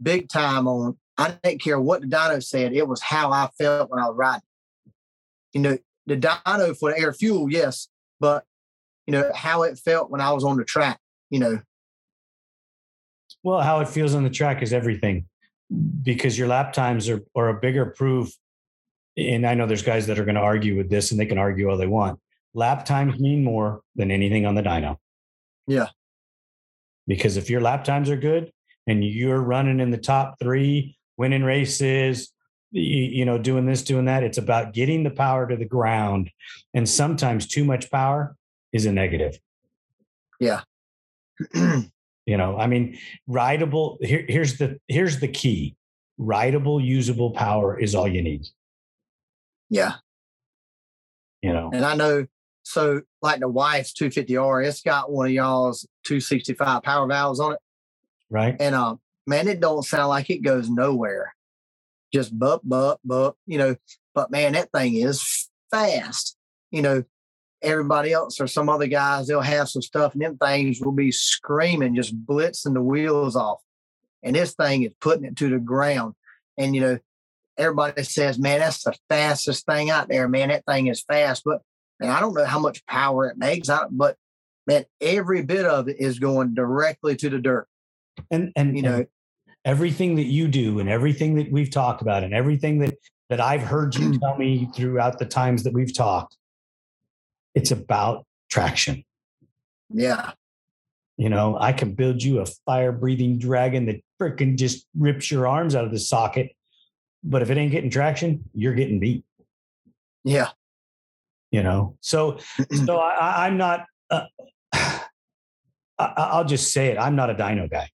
[SPEAKER 2] big time on, I didn't care what the dyno said. It was how I felt when I was riding. You know, the dyno for the air fuel, yes, but you know, how it felt when I was on the track, you know.
[SPEAKER 1] Well, how it feels on the track is everything because your lap times are, are a bigger proof. And I know there's guys that are going to argue with this and they can argue all they want. Lap times mean more than anything on the dyno.
[SPEAKER 2] Yeah.
[SPEAKER 1] Because if your lap times are good and you're running in the top three, winning races, you, you know, doing this, doing that, it's about getting the power to the ground. And sometimes too much power is a negative.
[SPEAKER 2] Yeah. [CLEARS THROAT]
[SPEAKER 1] you know, I mean, rideable. Here, here's the here's the key: rideable, usable power is all you need.
[SPEAKER 2] Yeah.
[SPEAKER 1] You know,
[SPEAKER 2] and I know. So, like the wife's 250R, it's got one of y'all's 265 power valves on it.
[SPEAKER 1] Right.
[SPEAKER 2] And um, man, it don't sound like it goes nowhere. Just bup, bup, bup, you know. But man, that thing is fast. You know, everybody else or some other guys, they'll have some stuff and them things will be screaming, just blitzing the wheels off. And this thing is putting it to the ground. And, you know, everybody says, man, that's the fastest thing out there, man. That thing is fast. But, I don't know how much power it makes, out. but, man, every bit of it is going directly to the dirt.
[SPEAKER 1] And, and, you know, and everything that you do and everything that we've talked about and everything that that I've heard you [CLEARS THROAT] tell me throughout the times that we've talked. It's about traction.
[SPEAKER 2] Yeah.
[SPEAKER 1] You know, I can build you a fire breathing dragon that freaking just rips your arms out of the socket. But if it ain't getting traction, you're getting beat.
[SPEAKER 2] Yeah.
[SPEAKER 1] You know, so so [CLEARS THROAT] I, I'm not. Uh, [SIGHS] I, will just say it. I'm not a dyno guy.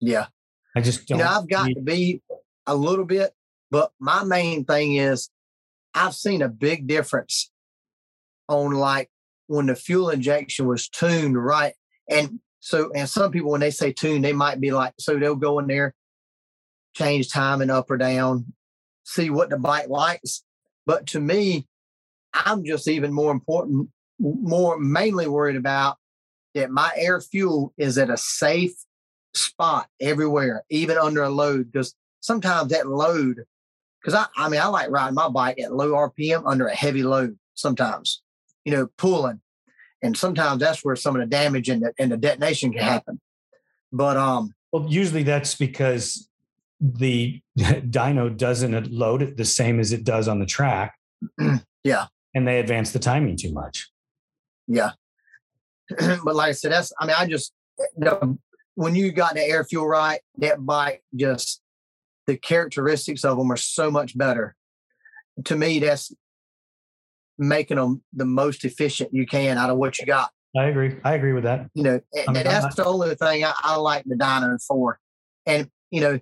[SPEAKER 2] Yeah.
[SPEAKER 1] I just
[SPEAKER 2] don't. You know, I've got to be a little bit, but my main thing is I've seen a big difference on like when the fuel injection was tuned right. And so, and some people, when they say tune, they might be like, so they'll go in there, change timing up or down, see what the bike likes. But to me, I'm just even more important, more mainly worried about that my air fuel is at a safe spot everywhere, even under a load. Because sometimes that load, because I, I mean, I like riding my bike at low RPM under a heavy load sometimes, you know, pulling. And sometimes that's where some of the damage and the, and the detonation can happen. But, um,
[SPEAKER 1] well, usually that's because the [LAUGHS] dyno doesn't load it the same as it does on the track. [CLEARS THROAT]
[SPEAKER 2] yeah.
[SPEAKER 1] And they advance the timing too much.
[SPEAKER 2] Yeah. [CLEARS THROAT] but like I said, that's, I mean, I just, the, when you got the air fuel right, that bike just, the characteristics of them are so much better. To me, that's making them the most efficient you can out of what you got.
[SPEAKER 1] I agree. I agree with that.
[SPEAKER 2] You know, I mean, that's the only thing I, I like the dyno for. And, you know,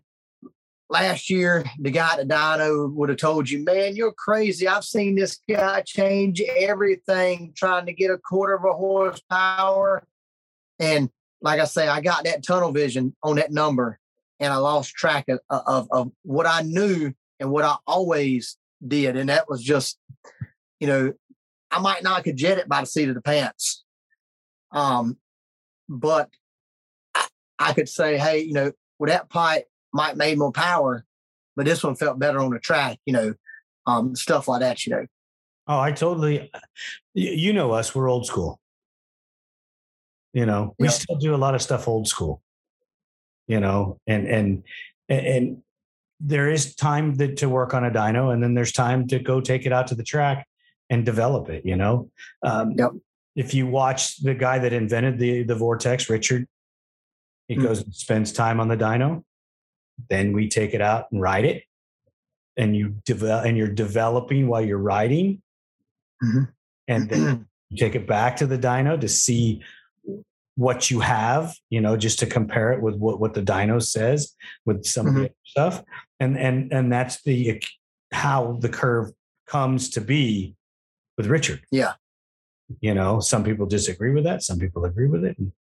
[SPEAKER 2] last year, the guy at the dyno would have told you, man, you're crazy. I've seen this guy change everything trying to get a quarter of a horsepower. And like I say, I got that tunnel vision on that number and I lost track of, of, of what I knew and what I always did. And that was just, you know, I might not could jet it by the seat of the pants. Um, but I, I could say, hey, you know, with that pipe might made more power, but this one felt better on the track, you know, um, stuff like that, you know.
[SPEAKER 1] Oh, I totally, you know us, we're old school. You know, we yep. still do a lot of stuff old school. You know, and and and there is time that, to work on a dyno, and then there's time to go take it out to the track and develop it. You know, um,
[SPEAKER 2] yep.
[SPEAKER 1] if you watch the guy that invented the the vortex, Richard, he mm goes and spends time on the dyno. Then we take it out and ride it, and you develop and you're developing while you're riding,
[SPEAKER 2] mm-hmm.
[SPEAKER 1] and then [CLEARS THROAT] you take it back to the dyno to see what you have, you know, just to compare it with what, what the dyno says with some mm-hmm. of the stuff. And and and that's the how the curve comes to be with Richard.
[SPEAKER 2] Yeah.
[SPEAKER 1] You know, some people disagree with that, some people agree with it. And,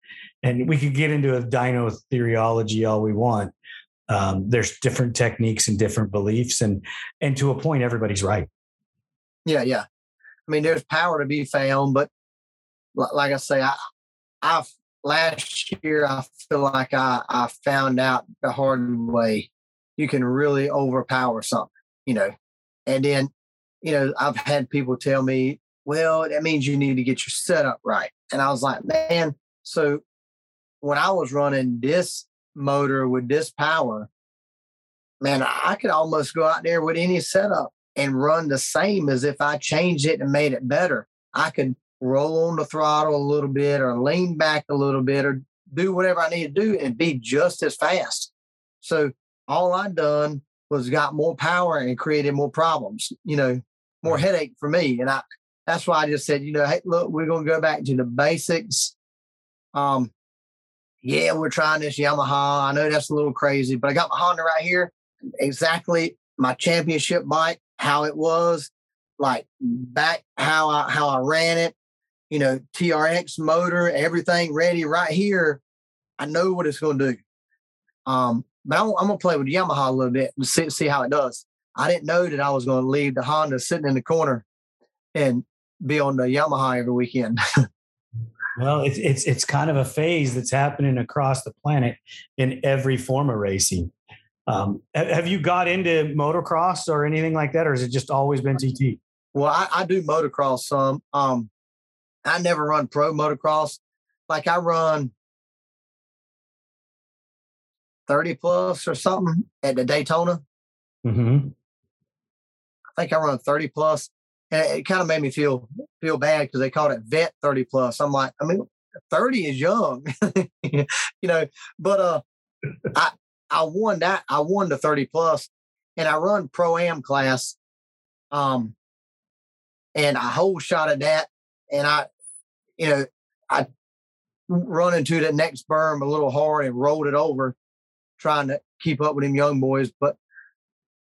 [SPEAKER 1] and we could get into a dyno theology all we want. Um, there's different techniques and different beliefs, and and to a point, everybody's right.
[SPEAKER 2] Yeah, yeah. I mean, there's power to be found, but like I say, I, I've last year I feel like I, I found out the hard way you can really overpower something, you know. And then, you know, I've had people tell me, well, that means you need to get your setup right. And I was like, man, so when I was running this motor with this power, man, I could almost go out there with any setup and run the same as if I changed it and made it better. I could roll on the throttle a little bit or lean back a little bit or do whatever I need to do and be just as fast. So all I done was got more power and created more problems, you know, more headache for me. And I that's why I just said, you know, hey, look, we're gonna go back to the basics. Um, yeah, we're trying this Yamaha. I know that's a little crazy, but I got my Honda right here. Exactly my championship bike, how it was, like back how I how I ran it, you know, TRX motor, everything ready right here. I know what it's going to do. Um, but I'm, I'm going to play with Yamaha a little bit and see, see how it does. I didn't know that I was going to leave the Honda sitting in the corner and be on the Yamaha every weekend. [LAUGHS]
[SPEAKER 1] well, it's it's it's kind of a phase that's happening across the planet in every form of racing. Um, have you got into motocross or anything like that, or has it just always been TT?
[SPEAKER 2] Well, I, I do motocross some. Um, I never run pro motocross. Like I run 30 plus or something at the Daytona.
[SPEAKER 1] Mm-hmm.
[SPEAKER 2] I think I run 30 plus, and it, it kind of made me feel feel bad because they called it vet 30 plus. I'm like, I mean, 30 is young, [LAUGHS] you know. But uh, I I won that. I won the 30 plus, and I run pro am class. Um, and I hole shot at that, and I, you know, I run into the next berm a little hard and rolled it over, trying to keep up with them young boys. But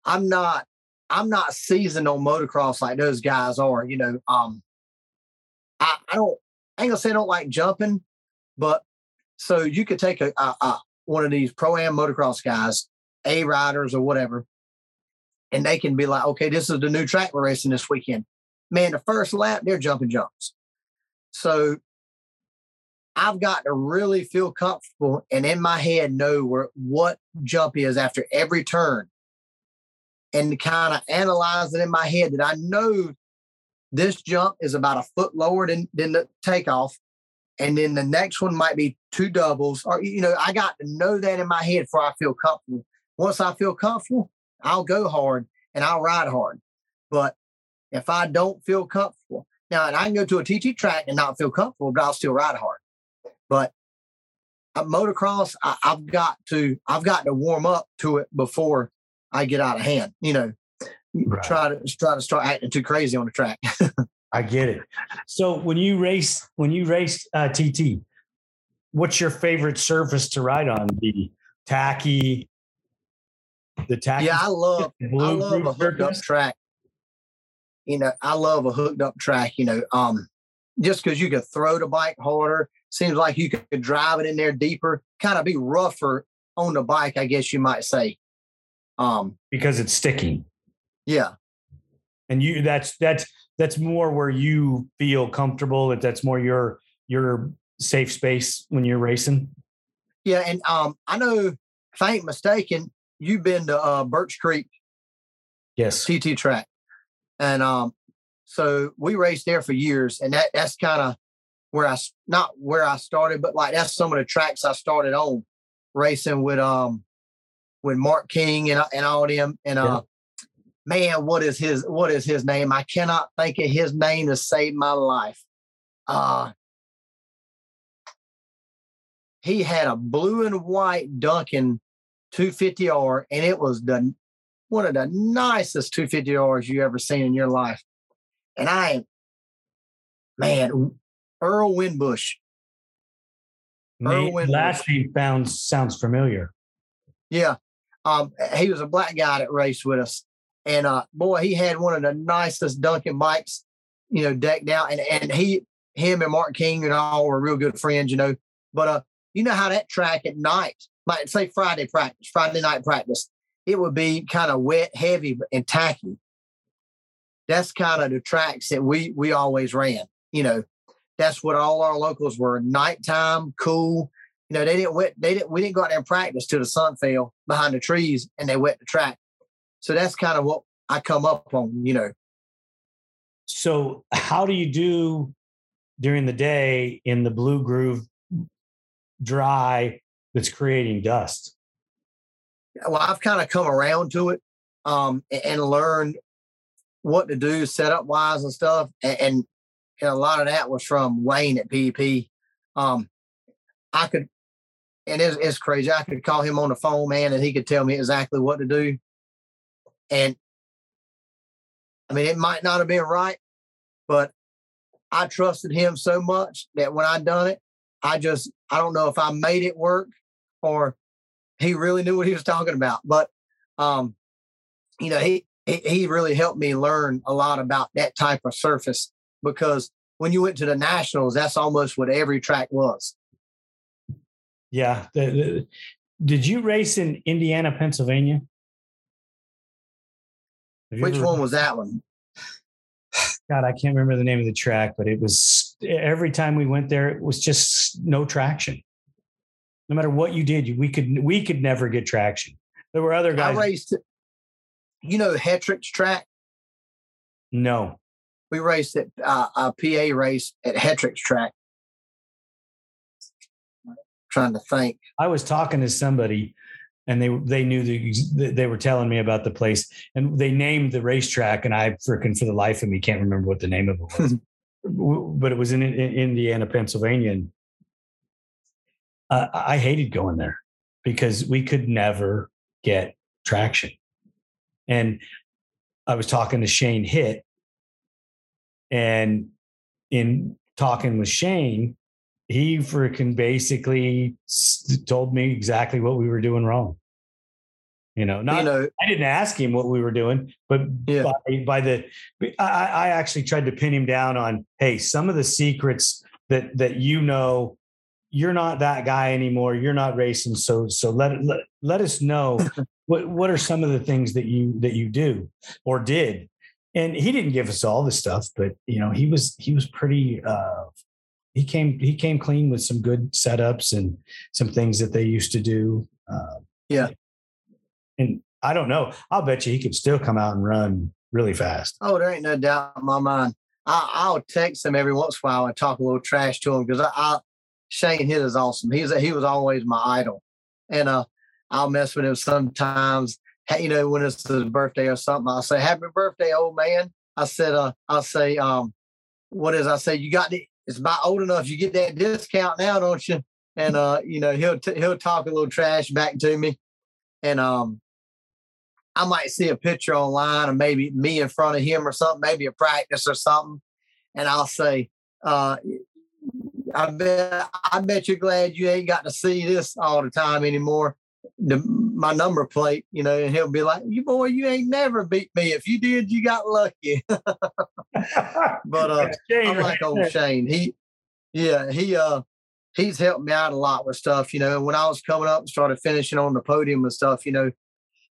[SPEAKER 2] I'm not I'm not seasoned on motocross like those guys are. You know, um, I, I don't I ain't gonna say I don't like jumping, but so you could take a, a, a one of these pro am motocross guys, A riders or whatever, and they can be like, okay, this is the new track we're racing this weekend. Man, the first lap, they're jumping jumps. So I've got to really feel comfortable and in my head know where what jump is after every turn and kind of analyze it in my head that I know this jump is about a foot lower than, than the takeoff. And then the next one might be two doubles, or, you know, I got to know that in my head before I feel comfortable. Once I feel comfortable, I'll go hard and I'll ride hard. But if I don't feel comfortable, now and I can go to a TT track and not feel comfortable, but I'll still ride hard. But a motocross, I, I've got to I've got to warm up to it before I get out of hand. You know, right. try to try to start acting too crazy on the track. [LAUGHS]
[SPEAKER 1] I get it. So when you race, when you race uh, TT, what's your favorite surface to ride on? The tacky, the tacky.
[SPEAKER 2] Yeah, I love [LAUGHS] blue I love a hooked up track. You know, I love a hooked up track. You know, um, just because you can throw the bike harder, seems like you could drive it in there deeper, kind of be rougher on the bike, I guess you might say.
[SPEAKER 1] Um, because it's sticky.
[SPEAKER 2] Yeah.
[SPEAKER 1] And you that's that's that's more where you feel comfortable that that's more your your safe space when you're racing.
[SPEAKER 2] Yeah, and um I know if I ain't mistaken, you've been to uh Birch Creek
[SPEAKER 1] yes
[SPEAKER 2] TT track. And um so we raced there for years and that that's kind of where I not where I started, but like that's some of the tracks I started on racing with um with Mark King and and all of them. And uh, man, what is his what is his name? I cannot think of his name to save my life. Uh he had a blue and white Duncan 250R, and it was the one of the nicest 250Rs you ever seen in your life. And I, man, Earl Winbush.
[SPEAKER 1] Earl Winbush. Last name sounds sounds familiar.
[SPEAKER 2] Yeah, um, he was a black guy that raced with us, and uh, boy, he had one of the nicest Duncan bikes, you know, decked out, and and he, him, and Mark King and all were real good friends, you know. But uh, you know how that track at night, like say Friday practice, Friday night practice, it would be kind of wet, heavy, and tacky. That's kind of the tracks that we we always ran. You know, that's what all our locals were: nighttime, cool, you know, they didn't wet, they didn't, we didn't go out there and practice till the sun fell behind the trees and they wet the track. So that's kind of what I come up on, you know.
[SPEAKER 1] So how do you do during the day in the blue groove dry that's creating dust?
[SPEAKER 2] Well, I've kind of come around to it um, and learned what to do setup wise and stuff. And, and, and, a lot of that was from Wayne at PEP. Um, I could and it's, it's crazy. I could call him on the phone, man, and he could tell me exactly what to do. And I mean, it might not have been right, but I trusted him so much that when I done it, I just I don't know if I made it work or he really knew what he was talking about. But um, you know, he he really helped me learn a lot about that type of surface because when you went to the nationals, that's almost what every track was.
[SPEAKER 1] Yeah. The, the, did you race in Indiana, Pennsylvania?
[SPEAKER 2] Which ever, one was that one?
[SPEAKER 1] God, I can't remember the name of the track, but it was every time we went there, it was just no traction. No matter what you did, we could we could never get traction. There were other guys.
[SPEAKER 2] I raced, you know, Hetrick's track.
[SPEAKER 1] No,
[SPEAKER 2] we raced at uh, a PA race at Hetrick's track, trying to think.
[SPEAKER 1] I was talking to somebody and they they knew the they were telling me about the place, and they named the racetrack, and I freaking for the life of me can't remember what the name of it was, [LAUGHS] but it was in, in Indiana, Pennsylvania, and uh, I hated going there because we could never get traction, and I was talking to Shane Hitt, and in talking with Shane, he freaking basically told me exactly what we were doing wrong. You know, not you know, I didn't ask him what we were doing, but yeah. by, by the I, I actually tried to pin him down on, hey, some of the secrets that that you know, you're not that guy anymore. You're not racing, so so let let, let us know [LAUGHS] what what are some of the things that you that you do or did and he didn't give us all the stuff but you know he was he was pretty uh he came he came clean with some good setups and some things that they used to do.
[SPEAKER 2] Uh, yeah,
[SPEAKER 1] and I don't know. I'll bet you he could still come out and run really fast.
[SPEAKER 2] Oh, there ain't no doubt in my mind. I, will text him every once in a while and talk a little trash to him because I, I Shane Hitt is awesome. He's he was always my idol, and uh, I'll mess with him sometimes. You know, when it's his birthday or something, I'll say, "Happy birthday, old man." I said, uh, I'll say, um, what is I say? You got the it's about old enough. You get that discount now, don't you? And uh, you know, he'll t- he'll talk a little trash back to me, and um, I might see a picture online of maybe me in front of him or something, maybe a practice or something, and I'll say, uh, I bet I bet you're glad you ain't got to see this all the time anymore. The, my number plate, you know, and he'll be like, "You boy, you ain't never beat me. If you did, you got lucky." [LAUGHS] but uh, [LAUGHS] Shane, I'm like old Shane. He, yeah, he uh, he's helped me out a lot with stuff. You know, when I was coming up and started finishing on the podium and stuff, you know,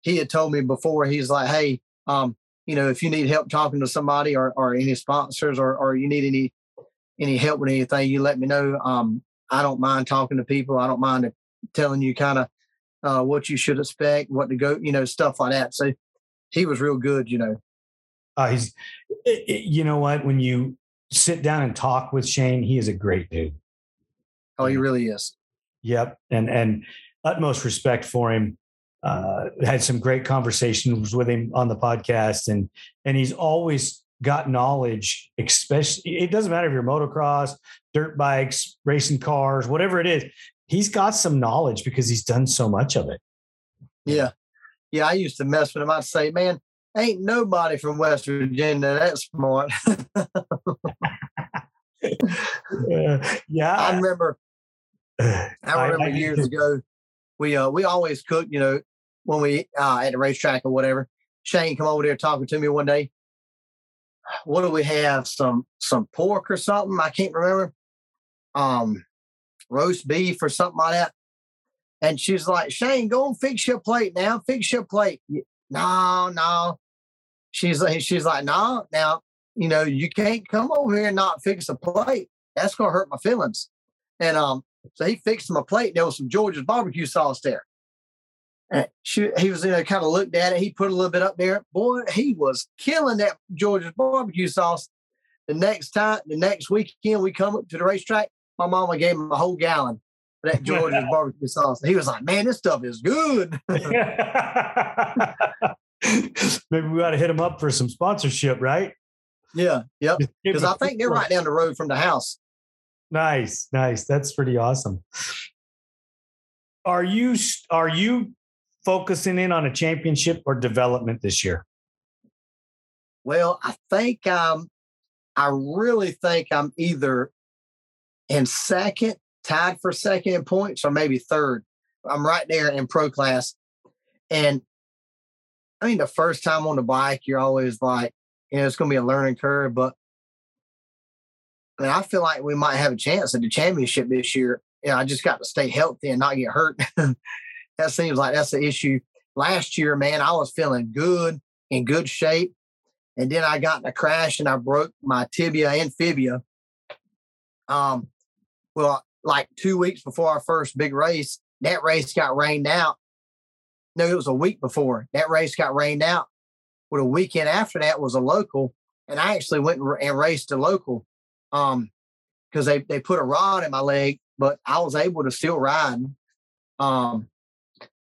[SPEAKER 2] he had told me before. He's like, "Hey, um, you know, if you need help talking to somebody or or any sponsors or or you need any any help with anything, you let me know. Um, I don't mind talking to people. I don't mind telling you kind of uh, what you should expect, what to go, you know, stuff like that. So he was real good, you know.
[SPEAKER 1] Uh, he's, you know what? When you sit down and talk with Shane, he is a great dude.
[SPEAKER 2] Oh, he really is.
[SPEAKER 1] Yep, and and utmost respect for him. Uh, had some great conversations with him on the podcast, and and he's always got knowledge. Especially, it doesn't matter if you're motocross, dirt bikes, racing cars, whatever it is he's got some knowledge because he's done so much of it.
[SPEAKER 2] Yeah. Yeah. I used to mess with him. I'd say, man, ain't nobody from West Virginia that smart. [LAUGHS] [LAUGHS]
[SPEAKER 1] yeah.
[SPEAKER 2] I remember, I remember I, [LAUGHS] I, years ago, we, uh, we always cooked, you know, when we, uh, at the racetrack or whatever, Shane come over there talking to me one day. What do we have? Some, some pork or something. I can't remember. Um, roast beef or something like that. And she's like, Shane, go and fix your plate now. Fix your plate. No, no. She's like, she's like, no, now, you know, you can't come over here and not fix a plate. That's gonna hurt my feelings. And um, so he fixed my plate. There was some George's barbecue sauce there. And she, he was, you know, kind of looked at it. He put a little bit up there. Boy, he was killing that George's barbecue sauce. The next time, the next weekend, we come up to the racetrack my mama gave him a whole gallon of that [LAUGHS] George's barbecue sauce. And He was like, man, this stuff is good. [LAUGHS] [LAUGHS]
[SPEAKER 1] Maybe we ought to hit him up for some sponsorship, right?
[SPEAKER 2] Yeah. Yep. Because I think they're right down the road from the house.
[SPEAKER 1] Nice. Nice. That's pretty awesome. Are you, are you focusing in on a championship or development this year?
[SPEAKER 2] Well, I think um, I really think I'm either in second, tied for second in points, or maybe third. I'm right there in pro class. And I mean, the first time on the bike, you're always like, you know, it's going to be a learning curve. But I mean, I feel like we might have a chance at the championship this year. You know, I just got to stay healthy and not get hurt. [LAUGHS] that seems like that's the issue. Last year, man, I was feeling good, in good shape. And then I got in a crash and I broke my tibia and fibia. Um, well, like two weeks before our first big race, that race got rained out. No, it was a week before that race got rained out. Well, a weekend after that was a local, and I actually went and raced a local, um, because they they put a rod in my leg, but I was able to still ride. Um,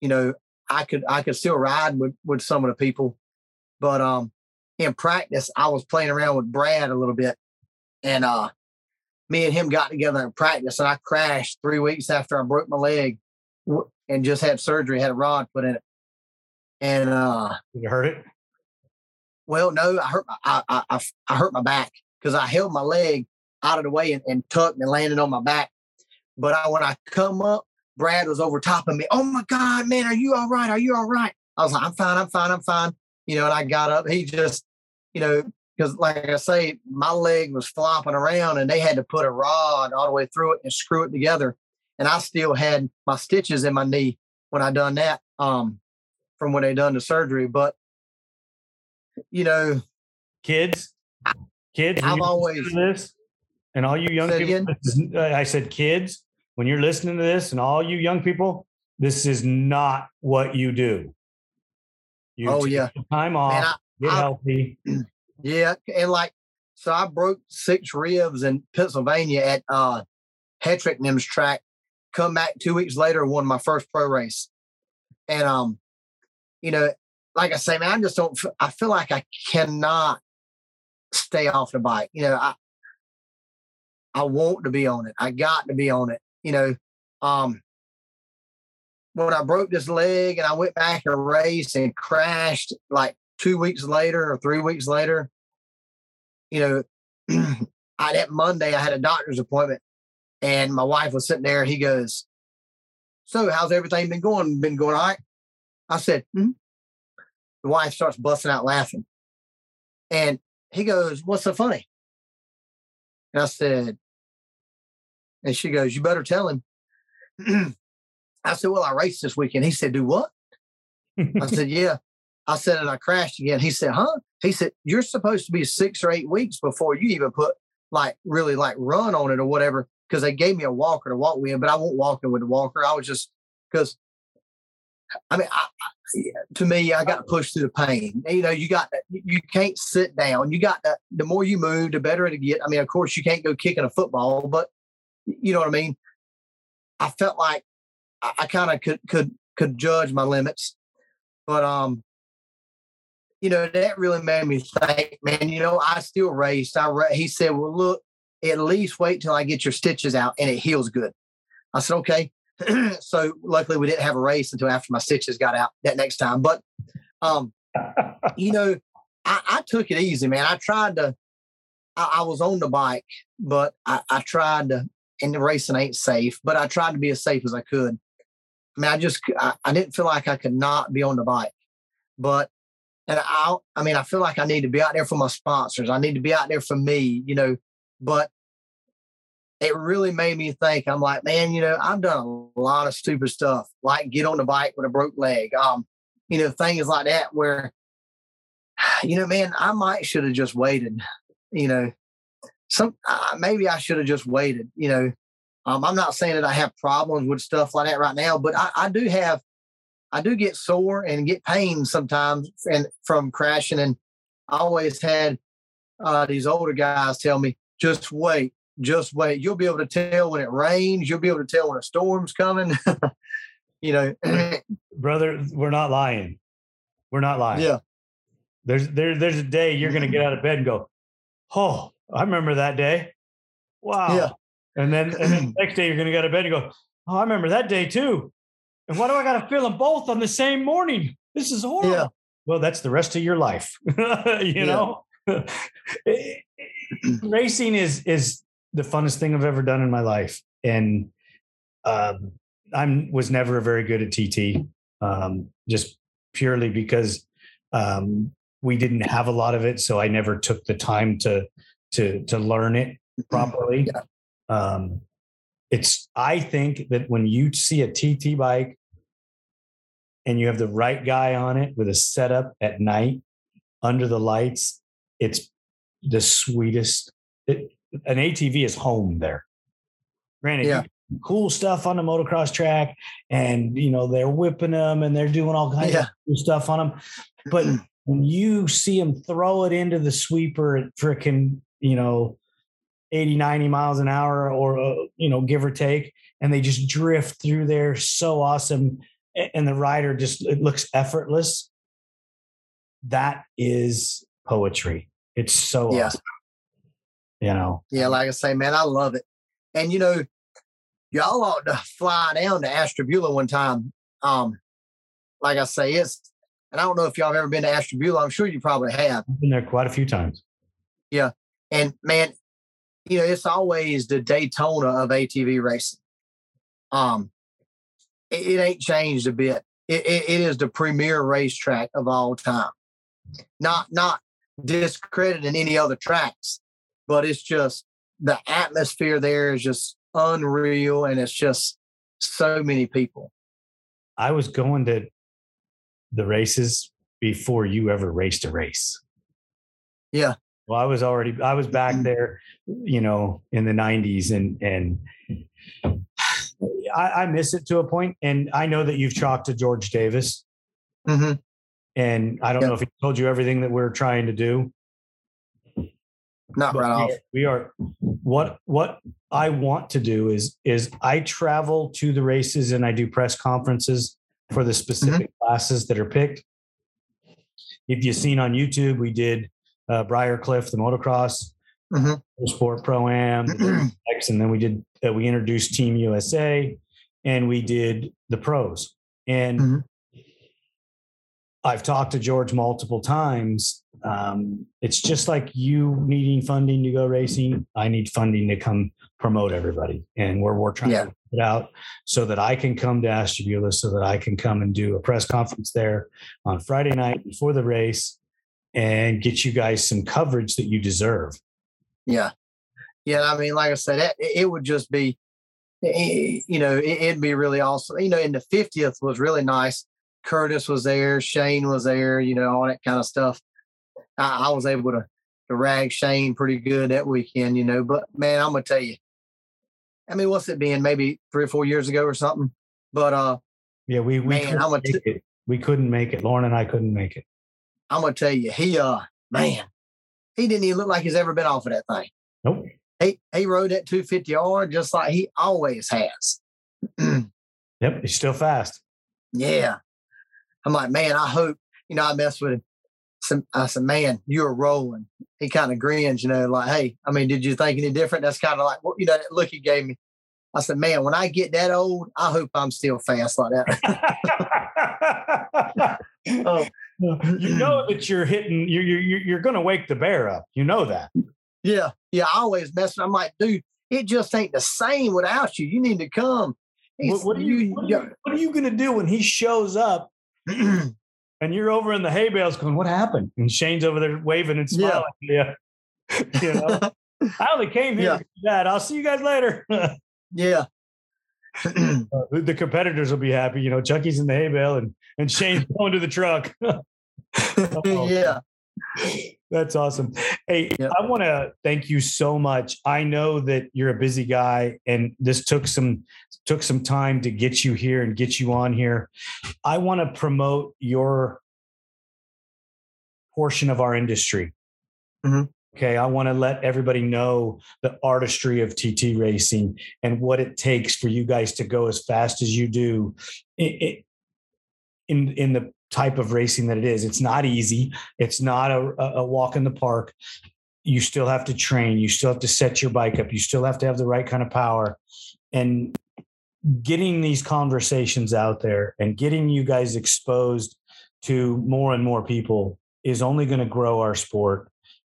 [SPEAKER 2] you know, I could I could still ride with with some of the people, but um in practice I was playing around with Brad a little bit, and uh me and him got together in practice, and I crashed three weeks after I broke my leg, and just had surgery, had a rod put in it, and uh
[SPEAKER 1] you hurt it?
[SPEAKER 2] well no I hurt my, I, I I I hurt my back because I held my leg out of the way and, and tucked and landed on my back, but I when I come up Brad was over top of me. Oh my God, man, are you all right? Are you all right? I was like, I'm fine, I'm fine, I'm fine. You know, and I got up. He just, you know, because like I say, my leg was flopping around and they had to put a rod all the way through it and screw it together. And I still had my stitches in my knee when I done that, um, from when they done the surgery. But you know,
[SPEAKER 1] Kids, kids,
[SPEAKER 2] I've always-
[SPEAKER 1] this, and all you young people, I said, kids, when you're listening to this, and all you young people, this is not what you do. You
[SPEAKER 2] Oh,
[SPEAKER 1] take
[SPEAKER 2] yeah.
[SPEAKER 1] time off,
[SPEAKER 2] man, I,
[SPEAKER 1] get
[SPEAKER 2] I-
[SPEAKER 1] healthy. [CLEARS THROAT]
[SPEAKER 2] Yeah, and like so, I broke six ribs in Pennsylvania at uh Hetrick Nims track. Come back two weeks later, won my first pro race, and um, you know, like I say, man, I just don't. I feel like I cannot stay off the bike. You know, I I want to be on it. I got to be on it. You know, um, when I broke this leg and I went back and raced and crashed like two weeks later or three weeks later, you know, [CLEARS THROAT] I that Monday I had a doctor's appointment and my wife was sitting there and he goes, So how's everything been going? Been going all right? I said, hmm The wife starts busting out laughing. And he goes, What's so funny? And I said, and she goes, You better tell him. [CLEARS THROAT] I said, Well, I raced this weekend. He said, Do what? I said, [LAUGHS] Yeah. I said, and I crashed again. He said, Huh? He said, You're supposed to be six or eight weeks before you even put like really like run on it or whatever. Cause they gave me a walker to walk with, but I won't walk it with the walker. I was just because I mean, I, I, to me, I got to push through the pain. You know, you got you can't sit down. You got to, the more you move, the better it get. I mean, of course, you can't go kicking a football, but you know what I mean. I felt like I, I kind of could could could judge my limits, but um, you know that really made me think, man. You know, I still raced. I ra- he said, well, look, at least wait till I get your stitches out and it heals good. I said, okay. [CLEARS THROAT] so luckily we didn't have a race until after my stitches got out that next time. But um, [LAUGHS] you know, I, I took it easy, man. I tried to. I, I was on the bike, but I, I tried to. And the racing ain't safe, but I tried to be as safe as I could. I mean, I just I, I didn't feel like I could not be on the bike, but and I I mean I feel like I need to be out there for my sponsors. I need to be out there for me, you know. But it really made me think. I'm like, man, you know, I've done a lot of stupid stuff, like get on the bike with a broke leg, um, you know, things like that. Where, [SIGHS] you know, man, I might should have just waited, you know. Some uh, maybe I should have just waited, you know. Um, I'm not saying that I have problems with stuff like that right now, but I, I do have, I do get sore and get pain sometimes, and from crashing. And I always had uh, these older guys tell me, just wait, just wait. You'll be able to tell when it rains. You'll be able to tell when a storm's coming. [LAUGHS] you know, [CLEARS THROAT]
[SPEAKER 1] Brother, we're not lying. We're not lying.
[SPEAKER 2] yeah,
[SPEAKER 1] There's there, there's a day you're gonna get out of bed and go, Oh, I remember that day. Wow.
[SPEAKER 2] Yeah.
[SPEAKER 1] And then and then the [CLEARS THROAT] next day you're gonna get out of bed and go, Oh, I remember that day too. And why do I gotta feel them both on the same morning? This is horrible.
[SPEAKER 2] Yeah.
[SPEAKER 1] Well, that's the rest of your life. [LAUGHS] you know? [LAUGHS] Racing is is the funnest thing I've ever done in my life. And um I'm was never very good at TT. Um, just purely because um, we didn't have a lot of it, so I never took the time to to to learn it properly.
[SPEAKER 2] Yeah.
[SPEAKER 1] Um, it's I think that when you see a TT bike and you have the right guy on it with a setup at night under the lights, it's the sweetest. It, an ATV is home there. Granted,
[SPEAKER 2] Yeah.
[SPEAKER 1] cool stuff on the motocross track and you know they're whipping them and they're doing all kinds
[SPEAKER 2] Yeah.
[SPEAKER 1] of cool stuff on them but when you see them throw it into the sweeper at freaking you know 80 90 miles an hour or uh, you know give or take and they just drift through there so awesome and the rider just it looks effortless. That is poetry. It's so
[SPEAKER 2] Yeah.
[SPEAKER 1] awesome. You know,
[SPEAKER 2] Yeah, like I say, man, I love it. And you know, y'all ought to fly down to Ashtabula one time. Um, like I say, it's and I don't know if y'all have ever been to Ashtabula. I'm sure you probably have.
[SPEAKER 1] I've been there quite a few times. Yeah.
[SPEAKER 2] And man, you know, it's always the Daytona of ATV racing. Um, it, ain't changed a bit. It, it, it is the premier racetrack of all time. Not not discrediting any other tracks, but it's just the atmosphere there is just unreal, and it's just so many people.
[SPEAKER 1] I was going to the races before you ever raced a race.
[SPEAKER 2] Yeah.
[SPEAKER 1] Well, I was already I was back mm. there, you know, in the '90s, and and I, I miss it to a. And I know that you've talked to George Davis,
[SPEAKER 2] hmm
[SPEAKER 1] and I don't
[SPEAKER 2] Yeah.
[SPEAKER 1] know if he told you everything that we're trying to do.
[SPEAKER 2] Not
[SPEAKER 1] but
[SPEAKER 2] right
[SPEAKER 1] we
[SPEAKER 2] off.
[SPEAKER 1] we are what what I want to do is is I travel to the races and I do press conferences for the specific classes that are picked. If you've seen on YouTube, we did uh, Briarcliff, the motocross,
[SPEAKER 2] Mhm.
[SPEAKER 1] sport pro am, [CLEARS THROAT] and then we did uh, we introduced Team USA, and we did the pros. And
[SPEAKER 2] Mhm.
[SPEAKER 1] I've talked to George multiple times. Um, it's just like you needing funding to go racing. I need funding to come promote everybody, and we're we're trying
[SPEAKER 2] Yeah.
[SPEAKER 1] to put out so that I can come to Ashtabula, so that I can come and do a press conference there on Friday night before the race, and get you guys some coverage that you deserve.
[SPEAKER 2] Yeah. Yeah. I mean, like I said, it, it would just be, eh, you know, it, it'd be really awesome. You know, in the 50th was really nice. Curtis was there, Shane was there, you know, all that kind of stuff. I, I was able to, to rag Shane pretty good that weekend, you know, but man, I'm going to tell you, I mean, what's it been? Maybe three or four years ago or something. But uh,
[SPEAKER 1] Yeah, we we
[SPEAKER 2] Man,
[SPEAKER 1] couldn't
[SPEAKER 2] I'm a
[SPEAKER 1] make it. We couldn't make it. Lauren and I couldn't make it.
[SPEAKER 2] I'm going to tell you, he, uh, man, he didn't even look like he's ever been off of that thing.
[SPEAKER 1] Nope.
[SPEAKER 2] He, he rode that 250R just like he always has. [CLEARS THROAT]
[SPEAKER 1] Yep, he's still fast.
[SPEAKER 2] Yeah. I'm like, man, I hope, you know, I messed with him. Some, I said, man, you're rolling. He kind of grins, you know, like, hey, I mean, did you think any different? That's kind of like, what you know, that look he gave me. I said, man, when I get that old, I hope I'm still fast like that. [LAUGHS] oh,
[SPEAKER 1] you know that you're hitting. You're you're you're going to wake the bear up. You know that.
[SPEAKER 2] Yeah. Yeah. I always mess with I'm like, dude, it just ain't the same without you. You need to come.
[SPEAKER 1] What, what are you what are you, what are you going to do when he shows up [CLEARS THROAT] and you're over in the hay bales going, "What happened?" And Shane's over there waving and smiling. Yeah. [LAUGHS] you know, [LAUGHS] I only came here
[SPEAKER 2] Yeah.
[SPEAKER 1] to do that. I'll see you guys later. [LAUGHS]
[SPEAKER 2] yeah.
[SPEAKER 1] Uh, the competitors will be happy. You know, Chucky's in the hay bale and and Shane's going to the truck. Oh.
[SPEAKER 2] yeah. [LAUGHS]
[SPEAKER 1] That's awesome. Hey,
[SPEAKER 2] Yep.
[SPEAKER 1] I want to thank you so much. I know that you're a busy guy and this took some took some time to get you here and get you on here. I want to promote your portion of our industry.
[SPEAKER 2] Mhm.
[SPEAKER 1] Okay, I want to let everybody know the artistry of TT racing and what it takes for you guys to go as fast as you do i- i- in in the type of racing that it is. It's not easy. It's not a, a walk in the park. You still have to train. You still have to set your bike up. You still have to have the right kind of power. And getting these conversations out there and getting you guys exposed to more and more people is only going to grow our sport.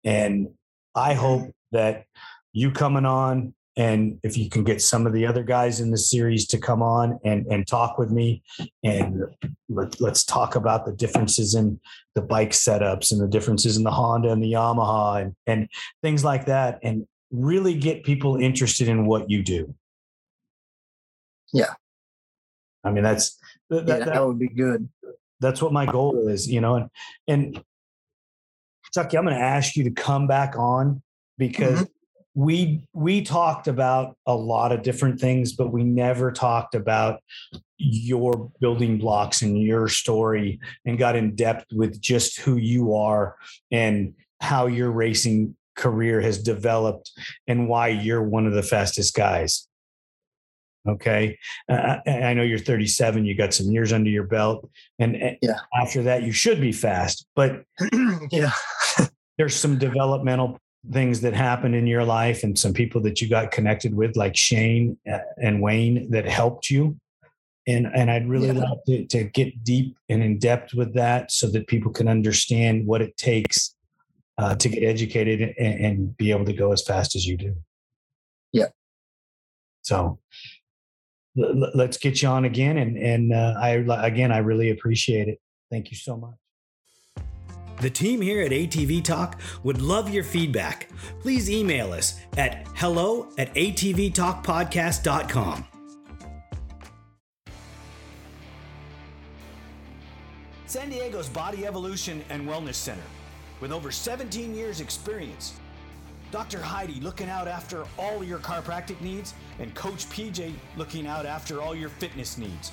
[SPEAKER 1] And I hope that you coming on and if you can get some of the other guys in the series to come on and and talk with me and let, let's talk about the differences in the bike setups and the differences in the Honda and the Yamaha and, and things like that and really get people interested in what you do.
[SPEAKER 2] Yeah.
[SPEAKER 1] I mean that's that,
[SPEAKER 2] Yeah,
[SPEAKER 1] that-
[SPEAKER 2] that would be good.
[SPEAKER 1] that's what my goal is, you know. And and Chucky, I'm going to ask you to come back on because mm-hmm. We we talked about a lot of different things, but we never talked about your building blocks and your story and got in depth with just who you are and how your racing career has developed and why you're one of the fastest guys. Okay. Uh, I know you're 37, you got some years under your belt. And
[SPEAKER 2] yeah.
[SPEAKER 1] after that, you should be fast. But [CLEARS THROAT]
[SPEAKER 2] yeah,
[SPEAKER 1] there's some developmental things that happened in your life and some people that you got connected with, like Shane uh, and Wayne, that helped you. And, and I'd really yeah. like to, to get deep and in depth with that so that people can understand what it takes uh, to get educated and, and be able to go as fast as you do.
[SPEAKER 2] Yeah.
[SPEAKER 1] So l- let's get you on again. And, and uh, I, again, I really appreciate it. Thank you so much. The team here at ATV Talk would love your feedback. Please email us at hello at atvtalkpodcast.com. San Diego's Body Evolution and Wellness Center, with over 17 years' experience Dr. Heidi looking out after all your chiropractic needs, and Coach PJ looking out after all your fitness needs.